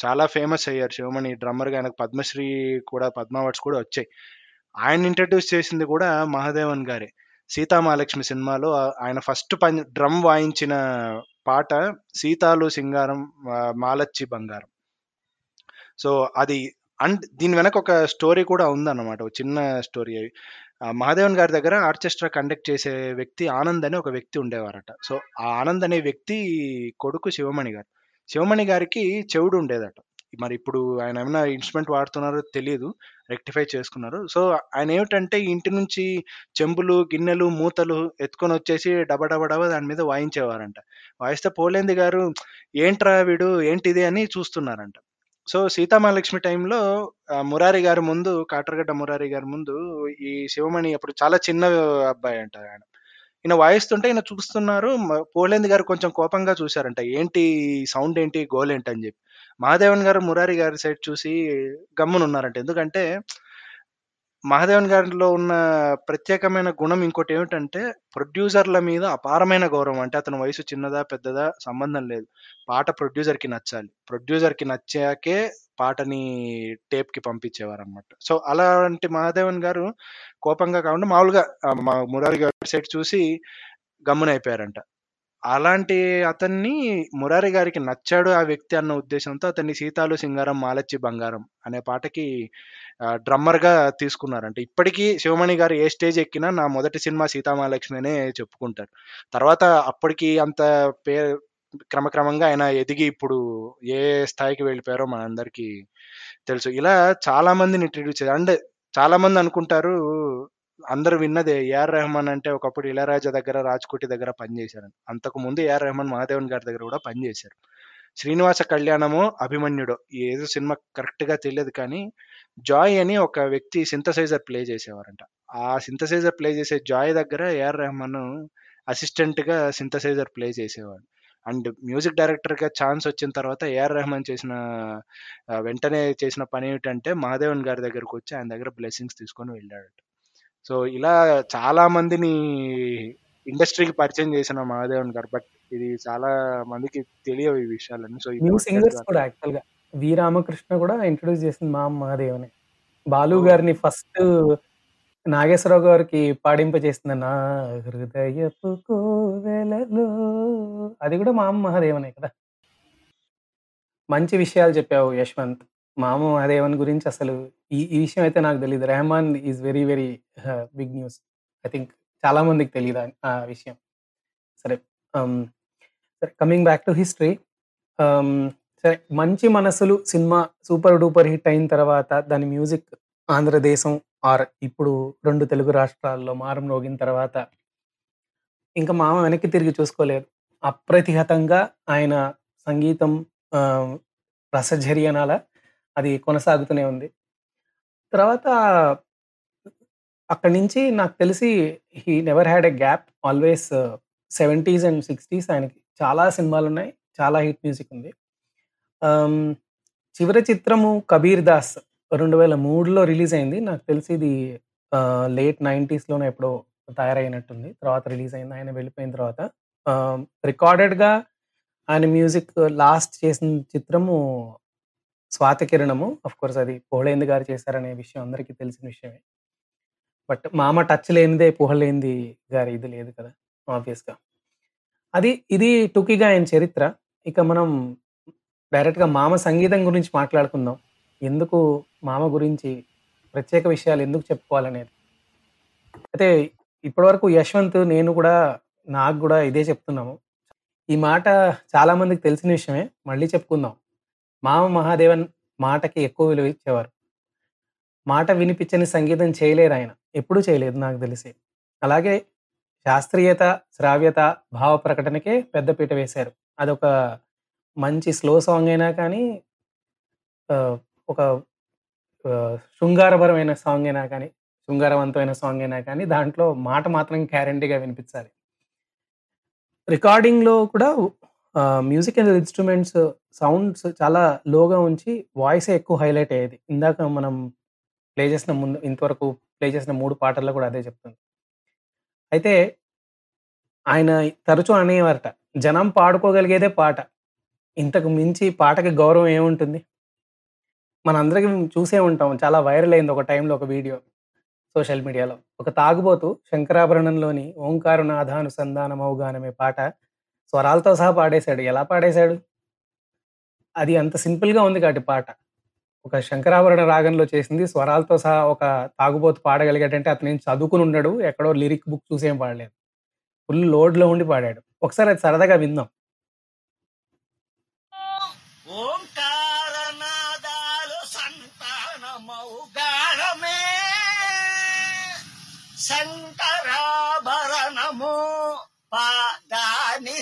చాలా ఫేమస్ అయ్యారు శివమణి డ్రమ్మర్గా ఆయనకు పద్మశ్రీ కూడా పద్మ అవార్డ్స్ కూడా వచ్చాయి. ఆయన ఇంట్రడ్యూస్ చేసింది కూడా మహాదేవన్ గారే. సీతామహాలక్ష్మి సినిమాలో ఆయన ఫస్ట్ పం డ్రమ్ వాయించిన పాట సీతాలు సింగారం మాలచ్చి బంగారం. సో అది అండ్ దీని వెనక ఒక స్టోరీ కూడా ఉందన్నమాట ఒక చిన్న స్టోరీ అవి. మహాదేవన్ గారి దగ్గర ఆర్కెస్ట్రా కండక్ట్ చేసే వ్యక్తి ఆనంద్ అని ఒక వ్యక్తి ఉండేవారట. సో ఆ ఆనంద్ అనే వ్యక్తి కొడుకు శివమణి గారు. శివమణి గారికి చెవుడు ఉండేదట. మరి ఇప్పుడు ఆయన ఏమైనా ఇన్స్ట్రుమెంట్ వాడుతున్నారో తెలియదు రెక్టిఫై చేసుకున్నారు. సో ఆయన ఏమిటంటే ఇంటి నుంచి చెంబులు గిన్నెలు మూతలు ఎత్తుకొని వచ్చేసి డబ డబ డబ దాని మీద వాయించేవారంట. వాయిస్తే పోలేంది గారు ఏంట్రా వీడు? ఏంటిది? అని చూస్తున్నారంట. సో సీతామహాలక్ష్మి టైంలో మురారి గారి ముందు కాటరగడ్డ మురారి గారి ముందు ఈ శివమణి అప్పుడు చాలా చిన్న అబ్బాయి అంట ఆయన. ఈయన వాయిస్తుంటే ఈయన చూస్తున్నారు పోలేంది గారు కొంచెం కోపంగా చూశారంట ఏంటి సౌండ్ ఏంటి గోల్ ఏంటి అని చెప్పి. మహాదేవన్ గారు మురారి గారి సైడ్ చూసి గమ్మునున్నారంట. ఎందుకంటే మహాదేవన్ గారిలో ఉన్న ప్రత్యేకమైన గుణం ఇంకోటి ఏమిటంటే ప్రొడ్యూసర్ల మీద అపారమైన గౌరవం. అంటే అతని వయసు చిన్నదా పెద్దదా సంబంధం లేదు. పాట ప్రొడ్యూసర్కి నచ్చాలి. ప్రొడ్యూసర్కి నచ్చాకే పాటని టేప్కి పంపించేవారు అనమాట సో అలాంటి మహాదేవన్ గారు కోపంగా కాకుండా మామూలుగా మా మురారి గారి సైడ్ చూసి గమ్మునైపోయారంట. అలాంటి అతన్ని మురారి గారికి నచ్చాడు ఆ వ్యక్తి అన్న ఉద్దేశంతో అతన్ని సీతాలు సింగారం మాలచ్చి బంగారం అనే పాటకి డ్రమ్మర్గా తీసుకున్నారంటే. ఇప్పటికీ శివమణి గారు ఏ స్టేజ్ ఎక్కినా నా మొదటి సినిమా సీతామహాలక్ష్మి అనే చెప్పుకుంటారు. తర్వాత అప్పటికి అంత పే క్రమక్రమంగా ఆయన ఎదిగి ఇప్పుడు ఏ స్థాయికి వెళ్ళిపోయారో మనందరికీ తెలుసు. ఇలా చాలా మందిని ఇంట్రడ్యూస్ చేశారు. అండ్ చాలా మంది అనుకుంటారు అందరూ విన్నదే ఏఆర్ రెహమాన్ అంటే ఒకప్పుడు ఇళయరాజా దగ్గర రాజ్కోటి దగ్గర పనిచేశారు అంతకు ముందు ఏఆర్ రెహమాన్ మహాదేవన్ గారి దగ్గర కూడా పనిచేశారు శ్రీనివాస కళ్యాణమో అభిమన్యుడో. ఏదో సినిమా కరెక్ట్గా తెలియదు కానీ జాయ్ అని ఒక వ్యక్తి సింథసైజర్ ప్లే చేసేవారంట. ఆ సింథసైజర్ ప్లే చేసే జాయ్ దగ్గర ఏఆర్ రెహమాన్ అసిస్టెంట్గా సింథసైజర్ ప్లే చేసేవాడు. అండ్ మ్యూజిక్ డైరెక్టర్గా ఛాన్స్ వచ్చిన తర్వాత ఏఆర్ రెహమాన్ చేసిన వెంటనే చేసిన పని ఏమిటంటే మహాదేవన్ గారి దగ్గరకు వచ్చి ఆయన దగ్గర బ్లెస్సింగ్స్ తీసుకొని వెళ్ళాడట. సో ఇలా చాలా మందిని ఇండస్ట్రీకి పరిచయం చేసిన మహాదేవన్ గారు బట్ ఇది చాలా మందికి తెలియవు ఈ విషయాలన్నీ. సో న్యూ సింగర్స్ కూడా యాక్చువల్గా వి రామకృష్ణ కూడా ఇంట్రొడ్యూస్ చేసింది మా మహాదేవనే. బాలు. గారిని ఫస్ట్ నాగేశ్వరరావు గారికి పాడింప చేసింది నా హృదయపు కోవెలలో. అది కూడా మా మహాదేవనే కదా. మంచి విషయాలు చెప్పావు యశ్వంత్. మామ మహాదేవన్ గురించి అసలు ఈ ఈ విషయం అయితే నాకు తెలియదు Rahman is very very big news. I think చాలా మందికి తెలియదు ఆ- విషయం. సరే సరే కమింగ్ బ్యాక్ టు హిస్టరీ. సరే మంచి మనసులు సినిమా సూపర్ డూపర్ హిట్ అయిన తర్వాత దాని మ్యూజిక్ ఆంధ్రదేశం ఆర్ ఇప్పుడు రెండు తెలుగు రాష్ట్రాల్లో మారం రోగిన తర్వాత ఇంకా మామ వెనక్కి తిరిగి చూసుకోలేదు. అప్రతిహతంగా ఆయన సంగీతం రసజరియనాల అది కొనసాగుతూనే ఉంది. తర్వాత అక్కడి నుంచి నాకు తెలిసి he never had a gap always seventies and sixties ఆయనకి. చాలా సినిమాలు ఉన్నాయి చాలా హిట్ మ్యూజిక్ ఉంది. చివరి చిత్రము కబీర్ దాస్ రెండు వేల మూడులో రిలీజ్ అయింది. నాకు తెలిసి ఇది లేట్ నైంటీస్లోనే ఎప్పుడో తయారైనట్టుంది. తర్వాత రిలీజ్ అయింది. ఆయన వెళ్ళిపోయిన తర్వాత. రికార్డెడ్గా ఆయన మ్యూజిక్ లాస్ట్ చేసిన చిత్రము స్వాత కిరణము అఫ్ కోర్స్ అది పోహలేంది గారు చేశారనే విషయం అందరికీ తెలిసిన విషయమే బట్ మామ టచ్ లేనిదే పోహలేంది గారి ఇది లేదు కదా ఆబ్వియస్గా అది ఇది టుకీగా ఆయన చరిత్ర ఇక మనం డైరెక్ట్గా మామ సంగీతం గురించి మాట్లాడుకుందాం ఎందుకు మామ గురించి ప్రత్యేక విషయాలు ఎందుకు చెప్పుకోవాలనేది. అయితే ఇప్పటివరకు యశ్వంత్, నేను కూడా నాకు కూడా ఇదే చెప్తున్నాము. ఈ మాట చాలామందికి తెలిసిన విషయమే. మళ్ళీ చెప్పుకుందాం. మామ మహాదేవన్ మాటకి ఎక్కువ విలువ ఇచ్చేవారు. మాట వినిపించని సంగీతం చేయలేరాయన. ఎప్పుడూ చేయలేదు నాకు తెలిసి. అలాగే శాస్త్రీయత, శ్రావ్యత, భావ ప్రకటనకే పెద్దపీట వేశారు. అదొక మంచి స్లో సాంగ్ అయినా కానీ ఒక శృంగారపరమైన సాంగ్ అయినా కానీ, శృంగారవంతమైన సాంగ్ అయినా కానీ దాంట్లో మాట మాత్రం గ్యారంటీగా వినిపించాలి. రికార్డింగ్‌లో కూడా మ్యూజిక్ మ్యూజికల్ ఇన్‌స్ట్రుమెంట్స్ సౌండ్స్ చాలా లోగా ఉంచి వాయిస్ ఎక్కువ హైలైట్ అయ్యేది. ఇందాక మనం ప్లే చేసిన ముందు ఇంతవరకు ప్లే చేసిన మూడు పాటల్లో కూడా అదే చెప్తుంది. అయితే ఆయన తరచూ అనేవారట. జనం పాడుకోగలిగేదే పాట. ఇంతకు మించి పాటకి గౌరవం ఏముంటుంది? మనందరికీ చూసే ఉంటాం. చాలా వైరల్ అయింది ఒక టైంలో ఒక వీడియో సోషల్ మీడియాలో. ఒక తాగుబోతు 'శంకరాభరణం'లోని 'ఓంకారునాథానుసంధానమౌగానమే' పాట స్వరాలతో సహా పాడేశాడు. ఎలా పాడేశాడు? అది అంత సింపుల్‌గా ఉంది కాబట్టి పాట. ఒక 'శంకరాభరణ రాగంలో' చేసింది స్వరాలతో సహా ఒక తాగుబోతు పాడగలిగాడంటే అతను ఏం చదువుకుని ఉన్నాడు ఎక్కడో లిరిక్ బుక్ చూసి ఏం పాడలేదు. ఫుల్ లోడ్‌లో ఉండి పాడాడు. ఒకసారి అది సరదాగా విందాం.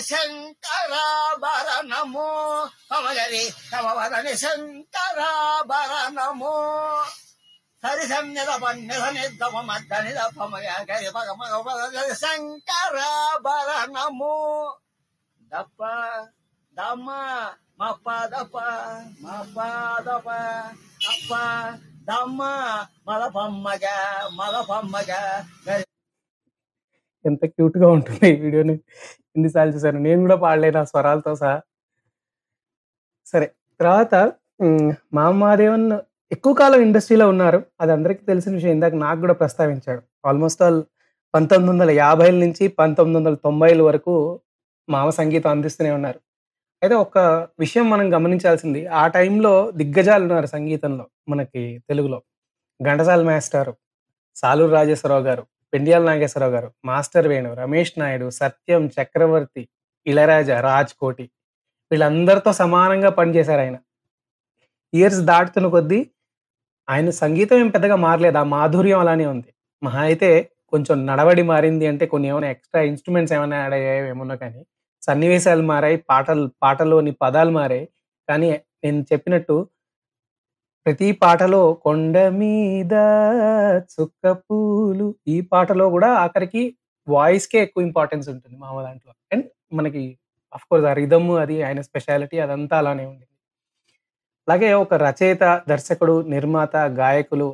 పాదాని శంకరాభరణము. పమగరి తమవదని శంకరాభరణము. సరి సంయద పన్యద నిద్దమ మద్దని దపమయ గరి పగ మగ పగ శంకరాభరణము దప్ప దమ్మ మప్ప దప్ప మప్ప దప దప్ప దమ్మ మలపమ్మగ మలపమ్మగ గరి ఎంత క్యూట్‌గా ఉంటుంది ఈ వీడియోని ఎన్నిసార్లు సార్లు నేను కూడా పాడలేను ఆ స్వరాలతో సహా. సరే. తర్వాత మా మహాదేవన్ ఎక్కువ కాలం ఇండస్ట్రీలో ఉన్నారు. అది అందరికీ తెలిసిన విషయం. ఇందాక నాకు కూడా ప్రస్తావించాడు. ఆల్‌మోస్ట్ ఆల్ 1950ల నుంచి 1990ల వరకు మామ సంగీతం అందిస్తూనే ఉన్నారు. అయితే ఒక విషయం మనం గమనించాల్సింది ఆ టైంలో దిగ్గజాలు ఉన్నారు సంగీతంలో మనకి తెలుగులో. ఘంటసాల మాస్టారు, సాలూరు రాజేశ్వరరావు గారు, పెండియాల నాగేశ్వరరావు గారు, మాస్టర్ వేణు, రమేష్ నాయుడు, సత్యం, చక్రవర్తి, ఇళయరాజా, రాజ్ కోటి వీళ్ళందరితో సమానంగా పనిచేశారాయన. ఇయర్స్ దాటుతున్న కొద్దీ ఆయన సంగీతం ఏం పెద్దగా మారలేదు. ఆ మాధుర్యం అలానే ఉంది. మహా అయితే కొంచెం నడవడి మారింది అంటే కొన్ని ఏమైనా ఎక్స్‌ట్రా ఇన్‌స్ట్రుమెంట్స్ ఏమైనా యాడ్ అయ్యాయేమోనో కానీ, సన్నివేశాలు మారాయి. పాటలు పాటలోని పదాలు మారాయి. కానీ నేను చెప్పినట్టు ప్రతి పాటలో కొండ మీద చుక్కపూలు ఈ పాటలో కూడా ఆఖరికి వాయిస్‌కే ఎక్కువ ఇంపార్టెన్స్ ఉంటుంది మామ దాంట్లో. అండ్ మనకి ఆఫ్‌కోర్స్ ఆ రిధమ్ అది ఆయన స్పెషాలిటీ అదంతా అలానే ఉంది. అలాగే ఒక రచయిత, దర్శకుడు, నిర్మాత, గాయకులు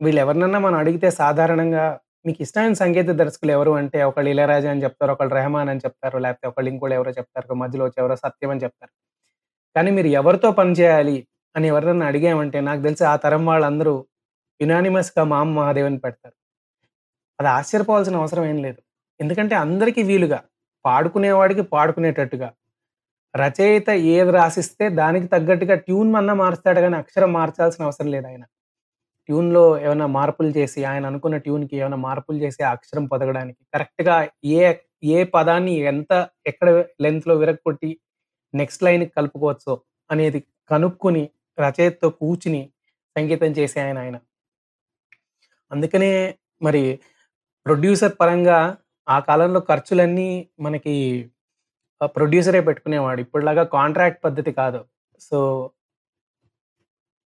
వీళ్ళు ఎవరినన్నా మనం అడిగితే సాధారణంగా మీకు ఇష్టమైన సంగీత దర్శకులు ఎవరు అంటే ఒకళ్ళు ఇళయరాజా అని చెప్తారు. ఒకళ్ళు రెహమాన్ అని చెప్తారు. లేకపోతే ఒకళ్ళు ఇంకోళ్ళు ఎవరో చెప్తారు. మధ్యలో వచ్చి ఎవరో సత్యం అని చెప్తారు. కానీ మీరు ఎవరితో పని చేయాలి అని ఎవరినైనా అడిగామంటే నాకు తెలిసి ఆ తరం వాళ్ళందరూ యునానిమస్‌గా మా అమ్మ మహాదేవని పెడతారు. అది ఆశ్చర్యపోవాల్సిన అవసరం ఏం లేదు. ఎందుకంటే అందరికీ వీలుగా, పాడుకునేవాడికి పాడుకునేటట్టుగా, రచయిత ఏది రాసిస్తే దానికి తగ్గట్టుగా ట్యూన్ అన్నా మారుస్తాడు కానీ అక్షరం మార్చాల్సిన అవసరం లేదు ఆయన ట్యూన్‌లో ఏమైనా మార్పులు చేసి ఆయన అనుకున్న ట్యూన్‌కి ఏమైనా మార్పులు చేసి ఆ అక్షరం పొదగడానికి కరెక్ట్‌గా ఏ ఏ పదాన్ని ఎంత ఎక్కడ లెంత్లో విరగ్గొట్టి నెక్స్ట్ లైన్‌కి కలుపుకోవచ్చో అనేది కనుక్కొని రచయితతో కూర్చుని సంగీతం చేసే ఆయన ఆయన. అందుకనే మరి ప్రొడ్యూసర్ పరంగా ఆ కాలంలో ఖర్చులన్నీ మనకి ప్రొడ్యూసరే పెట్టుకునేవాడు. ఇప్పుడులాగా కాంట్రాక్ట్ పద్ధతి కాదు. సో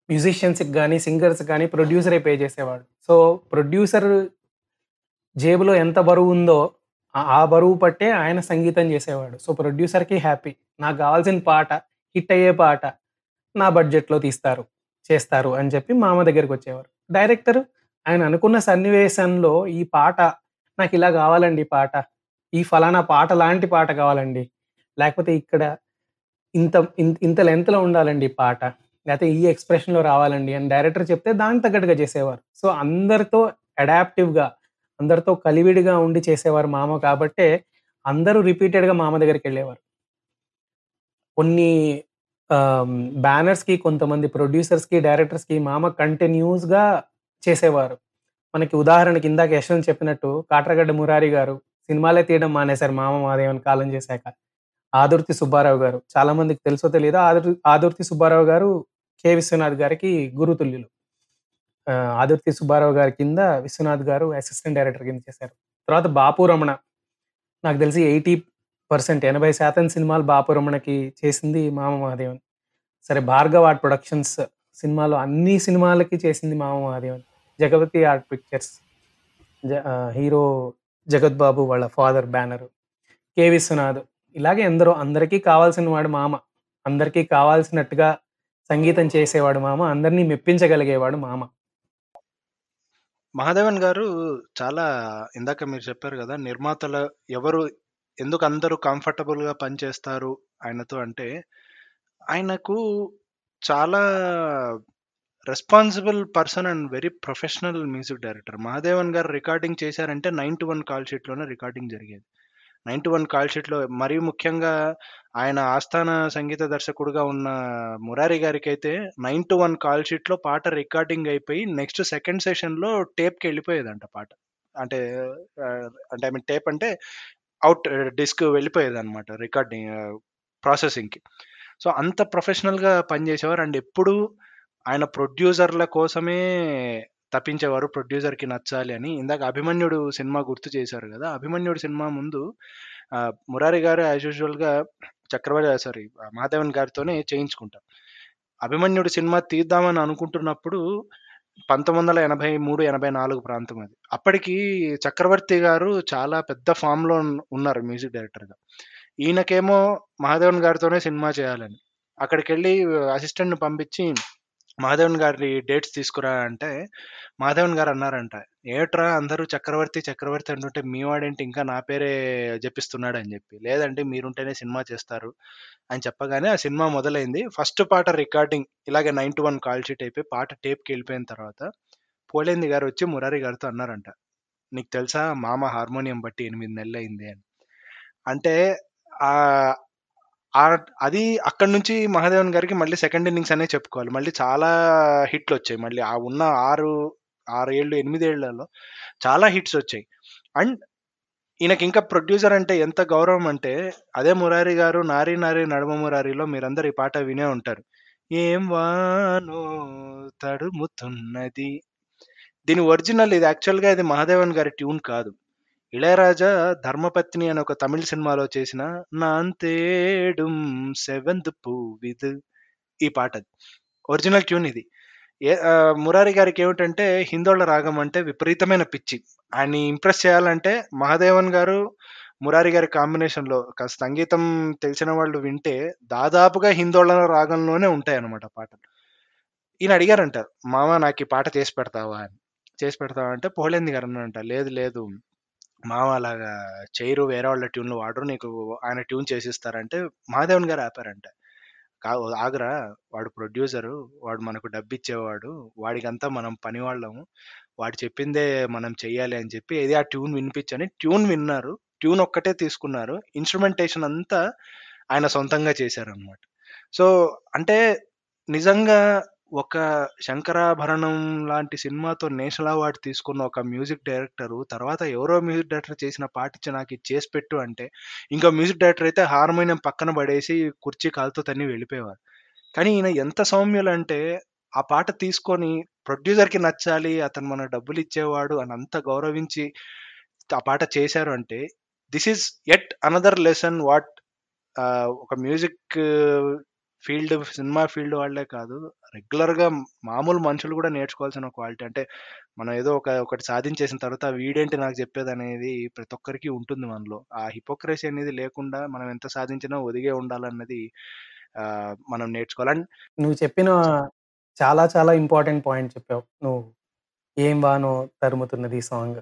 మ్యూజిషియన్స్‌కి కానీ సింగర్స్ కానీ ప్రొడ్యూసరే పే చేసేవాడు. సో ప్రొడ్యూసర్ జేబులో ఎంత బరువు ఉందో ఆ బరువు పట్టే ఆయన సంగీతం చేసేవాడు. సో ప్రొడ్యూసర్‌కి హ్యాపీ. నాకు కావాల్సిన పాట, హిట్ అయ్యే పాట నా బడ్జెట్‌లో తీస్తారు, చేస్తారు అని చెప్పి మామ దగ్గరికి వచ్చేవారు డైరెక్టర్ ఆయన అనుకున్న సన్నివేశంలో ఈ పాట నాకు ఇలా కావాలండి ఈ పాట. ఈ ఫలానా పాట లాంటి పాట కావాలండి. లేకపోతే ఇక్కడ ఇంత ఇంత ఇంత ఉండాలండి ఈ పాట. లేకపోతే ఈ ఎక్స్‌ప్రెషన్‌లో రావాలండి అని డైరెక్టర్ చెప్తే దానికి తగ్గట్టుగా చేసేవారు. సో అందరితో అడాప్టివ్‌గా అందరితో కలివిడిగా ఉండి చేసేవారు మామ కాబట్టే అందరూ రిపీటెడ్‌గా మామ దగ్గరికి వెళ్ళేవారు కొన్ని బ్యానర్స్‌కి కొంతమంది ప్రొడ్యూసర్స్‌కి, డైరెక్టర్స్‌కి మామ కంటిన్యూస్‌గా చేసేవారు. మనకి ఉదాహరణకి ఇందాక యశ్వంత్ చెప్పినట్టు 'కాట్రగడ్డ మురారి' గారు సినిమాలే తీయడం మానేశారు 'మామ మాదేవన్' కాలం చేశాక. 'ఆదుర్తి సుబ్బారావు' గారు చాలా మందికి తెలుసో తెలియదు ఆదుర్ 'ఆదుర్తి సుబ్బారావు' గారు 'కె. విశ్వనాథ్' గారికి గురుతుల్యులు. 'ఆదుర్తి సుబ్బారావు' గారి కింద 'విశ్వనాథ్' గారు అసిస్టెంట్ డైరెక్టర్ కింద చేశారు. తర్వాత 'బాపు రమణ' నాకు తెలిసి ఎయిటీ 80% 80% సినిమాలు బాపురమణకి చేసింది 'మామ మాదేవన్'. సరే 'భార్గవ్ ఆర్ట్ ప్రొడక్షన్స్' సినిమాలో అన్ని సినిమాలకి చేసింది 'మామ 'Jagapathi art pictures' hero Jagath Babu వాళ్ళ ఫాదర్ బ్యానరు. కే విశ్వనాథ్' ఇలాగే ఎందరో అందరికీ కావాల్సిన వాడు మామ. అందరికీ కావాల్సినట్టుగా సంగీతం చేసేవాడు మామ. అందరిని మెప్పించగలిగేవాడు మామ. మహాదేవన్ గారు చాలా ఇందాక మీరు చెప్పారు కదా నిర్మాతల ఎవరు ఎందుకు అందరూ కంఫర్టబుల్‌గా పనిచేస్తారు ఆయనతో అంటే, ఆయనకు చాలా responsible person and very professional music director. Mahadevan garu recording చేశారంటే 9-1 కాల్ షీట్‌లోనే రికార్డింగ్ జరిగేది. 9-1 కాల్ షీట్‌లో మరీ ముఖ్యంగా ఆయన ఆస్థాన సంగీత దర్శకుడుగా ఉన్న మురారి గారికైతే 9-1 కాల్ షీట్‌లో పాట రికార్డింగ్ అయిపోయి నెక్స్ట్ సెకండ్ సెషన్‌లో టేప్కి వెళ్ళిపోయేదంట పాట. అంటే అంటే ఐ మీన్ టేప్ అంటే అవుట్ డిస్క్ వెళ్ళిపోయేదన్నమాట రికార్డింగ్ ప్రాసెసింగ్‌కి. సో, అంత ప్రొఫెషనల్‌గా పనిచేసేవారు. అండ్ ఎప్పుడూ ఆయన ప్రొడ్యూసర్‌ల కోసమే తప్పించేవారు ప్రొడ్యూసర్‌కి నచ్చాలి అని. ఇందాక 'అభిమన్యుడు' సినిమా గుర్తు చేశారు కదా 'అభిమన్యుడు' సినిమా ముందు మురారి గారు యాజ్ యూజువల్‌గా చక్రవర్తి సారీ మహాదేవన్ గారితోనే చేయించుకుంటారు. 'అభిమన్యుడు' సినిమా తీద్దామని అనుకుంటున్నప్పుడు 1983, 84 ప్రాంతం అది. అప్పటికి చక్రవర్తి గారు చాలా పెద్ద ఫామ్‌లో ఉన్నారు మ్యూజిక్ డైరెక్టర్‌గా. ఈయనకేమో మహాదేవన్ గారితోనే సినిమా చేయాలని. అక్కడికెళ్ళి అసిస్టెంట్‌ని పంపించి మాధవన్ గారి డేట్స్ తీసుకురా అంటే, మాధవన్ గారు అన్నారంట, "ఏట్రా అందరూ చక్రవర్తి, చక్రవర్తి అంటుంటే మీ వాడేంటి ఇంకా నా పేరే జపిస్తున్నాడు" అని చెప్పి లేదంటే మీరుంటేనే సినిమా చేస్తారు" అని చెప్పగానే ఆ సినిమా మొదలైంది. ఫస్ట్ పాట రికార్డింగ్ ఇలాగే 9-1 కాల్ షీట్ అయిపోయి పాట టేప్కి వెళ్ళిపోయిన తర్వాత పోలేంది గారు వచ్చి మురారి గారితో అన్నారంట, "నీకు తెలుసా మామ హార్మోనియం బట్టి ఎనిమిది నెలలు అయింది అని. అంటే ఆ అది అక్కడి నుంచి మహాదేవన్ గారికి మళ్ళీ సెకండ్ ఇన్నింగ్స్ అనే చెప్పుకోవాలి. మళ్ళీ చాలా హిట్లు వచ్చాయి మళ్ళీ ఆ ఉన్న 6, 6 ఏళ్ళు, 8 ఏళ్ళలో చాలా హిట్స్ వచ్చాయి. అండ్ ఈయనకి ఇంకా ప్రొడ్యూసర్ అంటే ఎంత గౌరవం అంటే, అదే మురారి గారు 'నారి నారి నడుమ మురారిలో' మీరందరూ ఈ పాట వినే ఉంటారు. ఏం వానో తడుముతున్నది. దీని ఒరిజినల్ ఇది యాక్చువల్‌గా ఇది మహాదేవన్ గారి ట్యూన్ కాదు. ఇళయరాజా 'ధర్మపత్ని' అనే ఒక తమిళ సినిమాలో చేసిన 'నాన్ తేడుం సెవెంత్ పూవిద్ ఈ పాట ఒరిజినల్ ట్యూన్ ఇది. ఏ మురారి గారికి ఏమిటంటే హిందోళ రాగం అంటే విపరీతమైన పిచ్చి. ఆయన్ని ఇంప్రెస్ చేయాలంటే మహాదేవన్ గారు, మురారి గారి కాంబినేషన్‌లో కాస్త సంగీతం తెలిసిన వాళ్ళు వింటే దాదాపుగా హిందోళ రాగంలోనే ఉంటాయన్నమాట పాటలు. ఈయన అడిగారంట, "మామ నాకు ఈ పాట చేసి పెడతావా" అని. చేసి పెడతావా అంటే పోలేంది గారు అంట "లేదు లేదు మామ అలాగా చేయరు. వేరే వాళ్ళ ట్యూన్‌లు వాడరు. నీకు ఆయన ట్యూన్ చేసిస్తారంటే" మహాదేవన్ గారు ఆపారంట. కా ఆగ్రా వాడు ప్రొడ్యూసరు. వాడు మనకు డబ్బిచ్చేవాడు. వాడికంతా మనం పనివాళ్ళము. వాడు చెప్పిందే మనం చెయ్యాలి" అని చెప్పి ఏది ఆ ట్యూన్ వినిపించని ట్యూన్ విన్నారు. ట్యూన్ ఒక్కటే తీసుకున్నారు. ఇన్‌స్ట్రుమెంటేషన్ అంతా ఆయన సొంతంగా చేశారనమాట సో, అంటే నిజంగా ఒక 'శంకరాభరణం' లాంటి సినిమాతో నేషనల్ అవార్డు తీసుకున్న ఒక మ్యూజిక్ డైరెక్టరు తర్వాత ఎవరో మ్యూజిక్ డైరెక్టర్ చేసిన పాటిచ్చి నాకిది చేసి పెట్టు అంటే, ఇంకా మ్యూజిక్ డైరెక్టర్ అయితే హార్మోనియం పక్కన పడేసి కుర్చీ కాలుతో తన్ని వెళ్ళిపోయేవారు. కానీ ఈయన ఎంత సౌమ్యులంటే ఆ పాట తీసుకొని ప్రొడ్యూసర్‌కి నచ్చాలి. అతను మన డబ్బులు ఇచ్చేవాడు అని అంత గౌరవించి ఆ పాట చేశారు అంటే this is at another lesson what ఒక మ్యూజిక్ ఫీల్డ్ సినిమా ఫీల్డ్ వాళ్ళే కాదు. రెగ్యులర్‌గా మామూలు మనుషులు కూడా నేర్చుకోవాల్సిన క్వాలిటీ. అంటే మనం ఏదో ఒక ఒకటి సాధించేసిన తర్వాత వీడేంటి నాకు చెప్పేదనేది ప్రతి ఒక్కరికి ఉంటుంది మనలో. ఆ హిపోక్రసీ అనేది లేకుండా మనం ఎంత సాధించినా ఒదిగే ఉండాలన్నది మనం నేర్చుకోవాలి. అండ్ నువ్వు చెప్పిన చాలా చాలా ఇంపార్టెంట్ పాయింట్ చెప్పావు. నువ్వు 'ఏం వానో తరుముతున్నది' సాంగ్.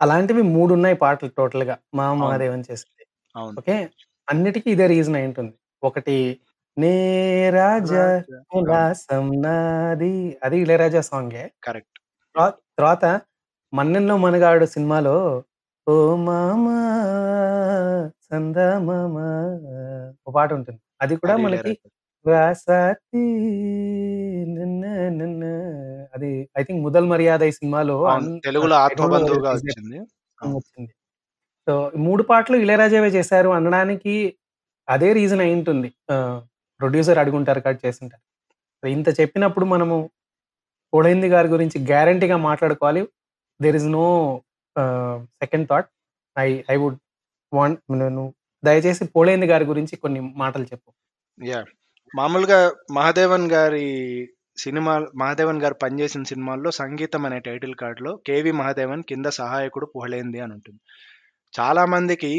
అలాంటివి 3 ఉన్నాయి పాటలు టోటల్‌గా. మా అవును. మహాదేవన్ చేసింది. అవును. ఓకే. అన్నిటికి ఇదే రీజన్ అయ్యుంటుంది. ఒకటి 'నే రాజా నాది' అది ఇళయరాజా సాంగే. కరెక్ట్. తర్వా తర్వాత 'మన్నెంలో మనగాడు' సినిమాలో 'ఓ మామ పాట ఉంటుంది. అది కూడా మనకి. రాసాతి అది ఐ థింక్ 'ముదల్ మర్యాద' ఈ సినిమాలో తెలుగులో 'ఆత్మబంధువుగా' వచ్చింది. సో 3 పాటలు ఇళయరాజావే చేశారు అనడానికి అదే రీజన్ అయ్యుంటుంది. ఆహ్, ప్రొడ్యూసర్ అడుగుంటారు, కట్ చేసింటారు ఇంత చెప్పినప్పుడు మనము 'పుళేంది' గారి గురించి గ్యారంటీగా మాట్లాడుకోవాలి. There is no second thought. I I would want నేను దయచేసి పోలేంది గారి గురించి కొన్ని మాటలు చెప్పు. యా మామూలుగా 'మహాదేవన్' గారి సినిమా 'మహాదేవన్' గారు పనిచేసిన సినిమాల్లో 'సంగీతం' అనే టైటిల్ కార్డులో 'కేవి మహాదేవన్' కింద సహాయకుడు 'పుహళేంది' అని ఉంటుంది. చాలా మందికి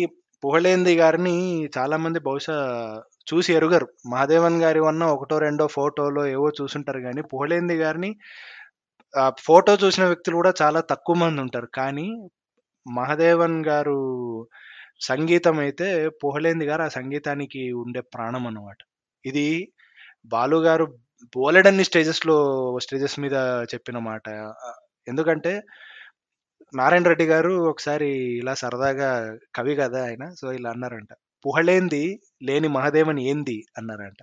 'పుహళేంది' గారిని చాలా మంది బహుశా చూసి ఎరుగరు. 'మహాదేవన్' గారివన్నా ఒకటో, రెండో ఫోటోలో ఏవో చూసుంటారు కానీ పోలేంది గారిని ఫోటో చూసిన వ్యక్తులు కూడా చాలా తక్కువ మంది ఉంటారు కానీ 'మహాదేవన్' గారు సంగీతం అయితే పోహలేంది గారు ఆ సంగీతానికి ఉండే ప్రాణం అనమాట ఇది బాలు గారు బోలెడన్ని స్టేజెస్‌లో స్టేజెస్ మీద చెప్పిన మాట. ఎందుకంటే నారాయణ రెడ్డి గారు ఒకసారి ఇలా సరదాగా కవి కదా ఆయన. సో, ఇలా అన్నారంట. "పుహళేంది లేని మహదేవని ఏంది" అన్నారంట.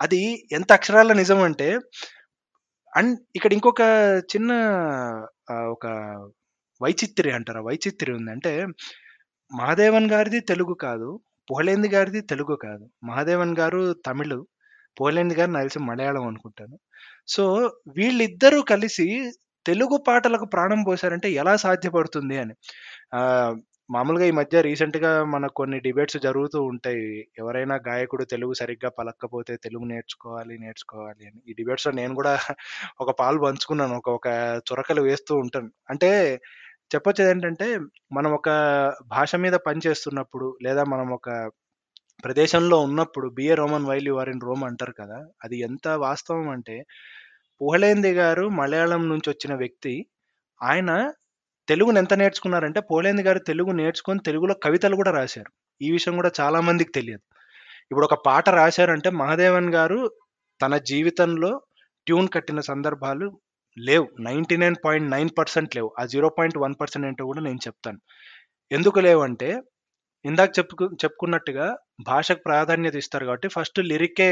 అది ఎంత అక్షరాల నిజం అంటే అండ్ ఇక్కడ ఇంకొక చిన్న ఒక వైచిత్రి అంటారా? వైచిత్రి ఉందంటే 'మహాదేవన్' గారిది తెలుగు కాదు. పుహలేంది గారిది తెలుగు కాదు. 'మహాదేవన్' గారు తమిళు. పోలేంది గారు నాకు తెలిసి మలయాళం అనుకుంటాను. సో, వీళ్ళిద్దరూ కలిసి తెలుగు పాటలకు ప్రాణం పోసారంటే ఎలా సాధ్యపడుతుంది అని. మామూలుగా ఈ మధ్య రీసెంట్‌గా మనకు కొన్ని డిబేట్స్ జరుగుతూ ఉంటాయి. ఎవరైనా గాయకుడు తెలుగు సరిగ్గా పలక్కపోతే తెలుగు నేర్చుకోవాలి, నేర్చుకోవాలి అని. ఈ డిబేట్స్‌లో నేను గూడా ఒక పాలు పంచుకున్నాను. ఒక ఒక చురకలు వేస్తూ ఉంటాను. అంటే చెప్పొచ్చేదేంటంటే మనం ఒక భాష మీద పని చేస్తున్నప్పుడు లేదా మనం ఒక ప్రదేశంలో ఉన్నప్పుడు 'be Roman while you are in Rome' అంటారు కదా! అది ఎంత వాస్తవం అంటే 'పుహలేంది' గారు మలయాళం నుంచి వచ్చిన వ్యక్తి. ఆయన తెలుగుని ఎంత నేర్చుకున్నారంటే పోలేంది గారు తెలుగు నేర్చుకొని తెలుగులో కవితలు కూడా రాశారు. ఈ విషయం కూడా చాలా మందికి తెలియదు. ఇప్పుడు ఒక పాట రాశారంటే 'మహాదేవన్' గారు తన జీవితంలో ట్యూన్ కట్టిన సందర్భాలు లేవు. 99.9% లేవు. ఆ 0.1% ఏంటో కూడా నేను చెప్తాను. ఎందుకు లేవంటే ఇందాక చెప్పుకు చెప్పుకున్నట్టుగా భాషకు ప్రాధాన్యత ఇస్తారు కాబట్టి ఫస్ట్ లిరిక్కే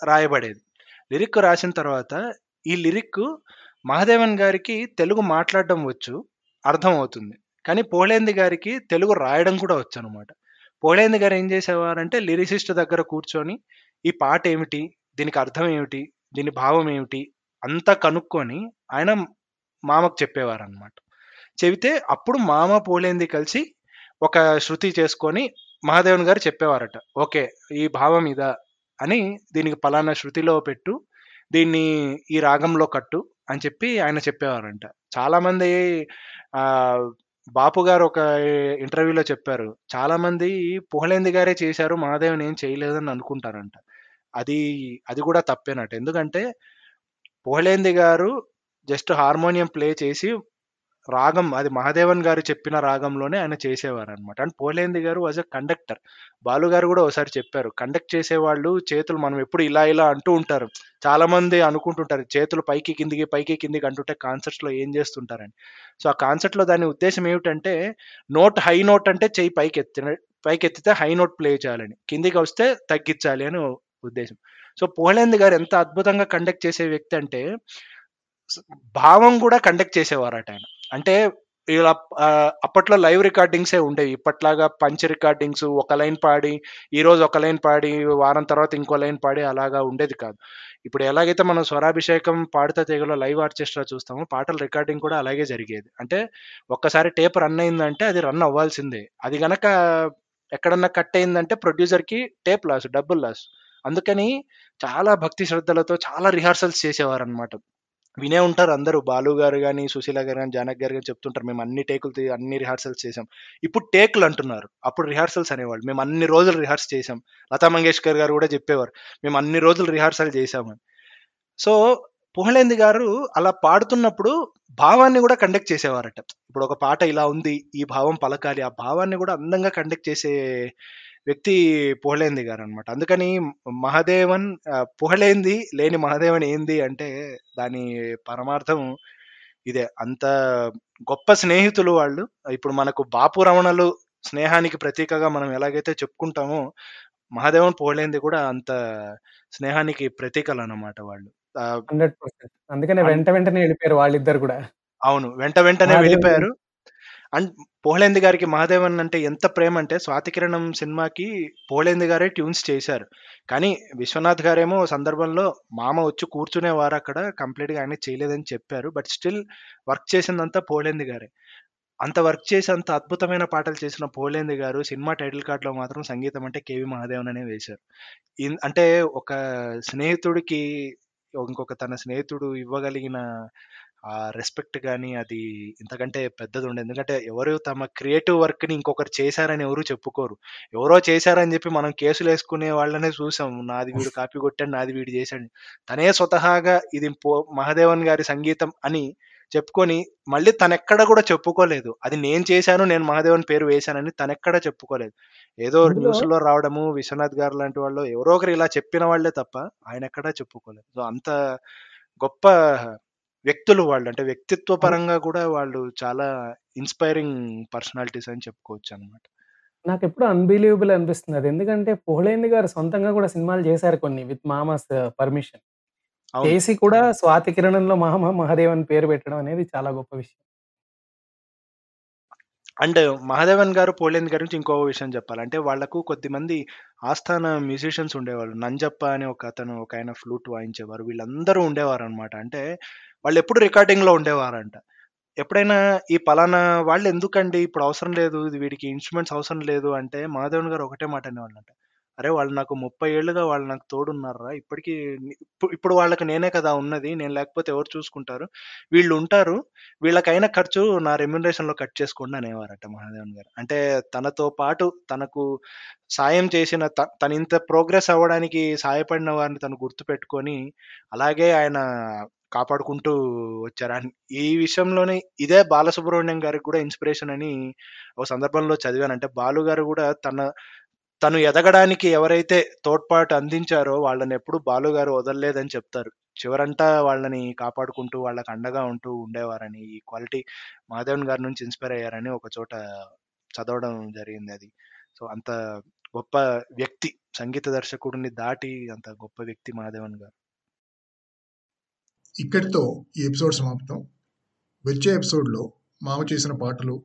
రాయబడేది. లిరిక్ రాసిన తర్వాత ఈ లిరిక్ మహాదేవన్ గారికి తెలుగు మాట్లాడడం వచ్చు. అర్థమవుతుంది. కానీ పోలేంది గారికి తెలుగు రాయడం కూడా వచ్చనమాట. పోలేంది గారు ఏం చేసేవారంటే లిరిసిస్ట్ దగ్గర కూర్చొని ఈ పాట ఏమిటి? దీనికి అర్థం ఏమిటి? దీని భావం ఏమిటి? అంతా కనుక్కొని ఆయన మామకు చెప్పేవారనమాట. చెబితే అప్పుడు మామ, పోలేంది కలిసి ఒక శృతి చేసుకొని మహాదేవన్ గారు చెప్పేవారట. ఓకే. ఈ భావం ఇదా? అని దీనికి పలానా శృతిలో పెట్టు. దీన్ని ఈ రాగంలో కట్టు అని చెప్పి ఆయన చెప్పేవారంట. చాలామంది బాపు గారు ఒక ఇంటర్వ్యూలో చెప్పారు. చాలామంది పుహలేంది గారే చేశారు. మహాదేవన్ ఏం చేయలేదని అనుకుంటారంట. అది అది కూడా తప్పేనట. ఎందుకంటే పుహలేంది గారు జస్ట్ హార్మోనియం ప్లే చేసి రాగం అది మహాదేవన్ గారు చెప్పిన రాగంలోనే ఆయన చేసేవారనమాట. అండ్ పోలేంది గారు వాజ్ అ కండక్టర్. బాలు గారు కూడా ఒకసారి చెప్పారు. కండక్ట్ చేసేవాళ్ళు చేతులు మనం ఎప్పుడు ఇలా ఇలా అంటూ ఉంటారు. చాలామంది అనుకుంటుంటారు. చేతులు పైకి, కిందికి, పైకి, కిందికి అంటుంటే కాన్సర్ట్స్‌లో ఏం చేస్తుంటారని. సో, ఆ కాన్సర్ట్‌లో దాని ఉద్దేశం ఏమిటంటే నోట్ హై నోట్ అంటే చెయ్యి పైకి పైకెత్తితే హై నోట్ ప్లే చేయాలని. కిందికి వస్తే తగ్గించాలి అని ఉద్దేశం సో, పోలేంది గారు ఎంత అద్భుతంగా కండక్ట్ చేసే వ్యక్తి అంటే భావం కూడా కండక్ట్ చేసేవారట ఆయన. అంటే ఇలా అప్పట్లో లైవ్ రికార్డింగ్సే ఉండేవి. ఇప్పట్లాగా పంచ్ రికార్డింగ్స్ ఒక లైన్ పాడి, ఈరోజు ఒక లైన్ పాడి, వారం తర్వాత ఇంకో లైన్ పాడి అలాగా ఉండేది కాదు. ఇప్పుడు ఎలాగైతే మనం 'స్వరాభిషేకం', 'పాడుతా తీగ'లో లైవ్ ఆర్కెస్ట్రా చూస్తామో పాటల రికార్డింగ్ కూడా అలాగే జరిగేది. అంటే ఒక్కసారి టేప్ రన్ అయిందంటే అది రన్ అవ్వాల్సిందే. అది గనక ఎక్కడన్నా కట్ అయిందంటే ప్రొడ్యూసర్‌కి టేప్ లాస్, డబ్బుల్ లాస్. అందుకని చాలా భక్తి శ్రద్ధలతో చాలా రిహార్సల్స్ చేసేవారనమాట. వినే ఉంటారు అందరూ. బాలు గారు కానీ సుశీల గారు కానీ జానక్ గారు కానీ చెప్తుంటారు. మేము అన్ని టేకులు అన్ని రిహార్సల్స్ చేసాం. ఇప్పుడు టేకులు అంటున్నారు. అప్పుడు రిహార్సల్స్ అనేవాళ్ళు. మేము అన్ని రోజులు రిహార్స్ చేసాం. లతా మంగేష్కర్ గారు కూడా చెప్పేవారు. మేము అన్ని రోజులు రిహార్సల్ చేసామని. సో, పుహలేంది గారు అలా పాడుతున్నప్పుడు భావాన్ని కూడా కండక్ట్ చేసేవారట. ఇప్పుడు ఒక పాట ఇలా ఉంది. ఈ భావం పలకాలి. ఆ భావాన్ని కూడా అందంగా కండక్ట్ చేసే వ్యక్తి 'పుహళేంది' గారనమాట. అందుకని 'మహాదేవన్' ఆహ్, 'పుహళేంది లేని మహాదేవన్ ఏంది' అంటే దాని పరమార్థం ఇదే. అంత గొప్ప స్నేహితులు వాళ్ళు. ఇప్పుడు మనకు 'బాపు రమణలు' స్నేహానికి ప్రతీకగా మనం ఎలాగైతే చెప్పుకుంటామో మహాదేవన్ పోలేంది కూడా అంత స్నేహానికి ప్రతీకలు అన్నమాట వాళ్ళు అందుకనే వెంట వెంటనే వెళ్ళిపోయారు వాళ్ళిద్దరు కూడా అవును వెంట వెంటనే వెళ్ళిపోయారు అండ్ పోహ్లేంది గారికి మహాదేవన్ అంటే ఎంత ప్రేమ అంటే స్వాతికిరణం సినిమాకి పోహ్లేంది గారే ట్యూన్స్ చేశారు. కానీ విశ్వనాథ్ గారేమో సందర్భంలో మామ వచ్చి కూర్చునేవారు అక్కడ కంప్లీట్గా ఆయన చేయలేదని చెప్పారు. బట్ స్టిల్ వర్క్ చేసిందంతా పోహ్లేంది గారే. అంత వర్క్ చేసి అంత అద్భుతమైన పాటలు చేసిన పోలేంది గారు సినిమా టైటిల్ కార్డ్లో మాత్రం సంగీతం అంటే కేవి మహాదేవన్ అనే వేశారు. ఇన్- అంటే ఒక స్నేహితుడికి ఇంకొక తన స్నేహితుడు ఇవ్వగలిగిన ఆ రెస్పెక్ట్ కానీ అది ఇంతకంటే పెద్దది ఉండదు ఎందుకంటే ఎవరు తమ క్రియేటివ్ వర్క్ని ఇంకొకరు చేశారని ఎవరు చెప్పుకోరు. ఎవరో చేశారని చెప్పి మనం కేసులు వేసుకునే వాళ్ళనే చూసాం. నాది వీడు కాపీ కొట్టాడు నాది వీడు చేశాడు. తనే స్వతహాగా ఇది పో మహాదేవన్ గారి సంగీతం అని చెప్పుకొని మళ్ళీ తనెక్కడ కూడా చెప్పుకోలేదు. అది నేను చేశాను నేను మహాదేవన్ పేరు వేశానని తనెక్కడ చెప్పుకోలేదు. ఏదో న్యూస్లో రావడము విశ్వనాథ్ గారు లాంటి వాళ్ళు ఎవరో ఒకరు ఇలా చెప్పిన వాళ్ళే తప్ప ఆయన ఎక్కడా చెప్పుకోలేదు. సో అంత గొప్ప వ్యక్తులు వాళ్ళు. అంటే వ్యక్తిత్వ పరంగా కూడా వాళ్ళు చాలా ఇన్స్పైరింగ్ పర్సనాలిటీస్ అని చెప్పుకోవచ్చు అనమాట నాకు ఎప్పుడు అన్బిలీవబుల్ అనిపిస్తుంది. అది ఎందుకంటే పోహ్లేంది గారు సొంతంగా కూడా సినిమాలు చేశారు కొన్ని విత్ మామాస్ పర్మిషన్. అవును. చేసి కూడా స్వాతి కిరణంలో మహా మహాదేవన్ పేరు పెట్టడం అనేది చాలా గొప్ప విషయం. అండ్ మహాదేవన్ గారు పోలేంది గారి నుంచి ఇంకో విషయం చెప్పాలంటే వాళ్ళకు కొద్దిమంది ఆస్థాన మ్యూజిషియన్స్ ఉండేవాళ్ళు. నంజప్ప అనే ఒక అతను ఒక ఆయన ఫ్లూట్ వాయించేవారు. వీళ్ళందరూ ఉండేవారు అనమాట అంటే వాళ్ళు ఎప్పుడు రికార్డింగ్లో ఉండేవారంట. ఎప్పుడైనా ఈ పలానా వాళ్ళు ఎందుకండి ఇప్పుడు అవసరం లేదు ఇది వీడికి ఇన్స్ట్రుమెంట్స్ అవసరం లేదు అంటే మాధవన్ గారు ఒకటే మాట అనేవాళ్ళంట. అరే వాళ్ళు నాకు ముప్పై ఏళ్ళుగా వాళ్ళు నాకు తోడున్నారా ఇప్పటికీ ఇప్పుడు ఇప్పుడు వాళ్ళకి నేనే కదా ఉన్నది. నేను లేకపోతే ఎవరు చూసుకుంటారు? వీళ్ళు ఉంటారు. వీళ్ళకైన ఖర్చు నా రెమ్యునరేషన్లో కట్ చేసుకోండి అనేవారట మహాదేవన్ గారు. అంటే తనతో పాటు తనకు సాయం చేసిన త- ఇంత ప్రోగ్రెస్ అవ్వడానికి సాయపడిన వారిని తను గుర్తుపెట్టుకొని అలాగే ఆయన కాపాడుకుంటూ వచ్చారు. అండ్ ఈ విషయంలోనే ఇదే బాలసుబ్రహ్మణ్యం గారికి కూడా ఇన్స్పిరేషన్ అని ఒక సందర్భంలో చదివాను. అంటే బాలు గారు కూడా తన తను ఎదగడానికి ఎవరైతే తోడ్పాటు అందించారో వాళ్ళని ఎప్పుడు బాలు గారు వదలలేదని చెప్తారు. చివరంతా వాళ్ళని కాపాడుకుంటూ వాళ్ళకి అండగా ఉంటూ ఉండేవారని ఈ క్వాలిటీ మాధవన్ గారి నుంచి ఇన్స్పైర్ అయ్యారని ఒక చోట చదవడం జరిగింది అది. సో అంత గొప్ప వ్యక్తి సంగీత దర్శకుడిని దాటి అంత గొప్ప వ్యక్తి మాధవన్ గారు. ఇక్కడితో ఈ ఎపిసోడ్ సమాప్తం. వచ్చే ఎపిసోడ్లో మామ చేసిన పాటలు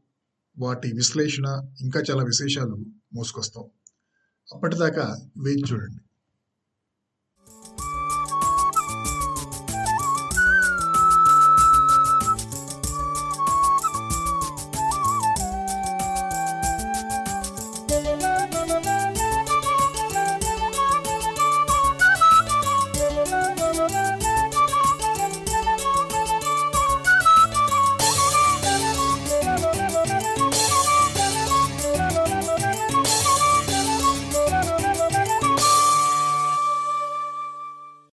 వాటి విశ్లేషణ ఇంకా చాలా విశేషాలు మోసుకొస్తాం. అప్పటిదాకా వేచి చూడండి.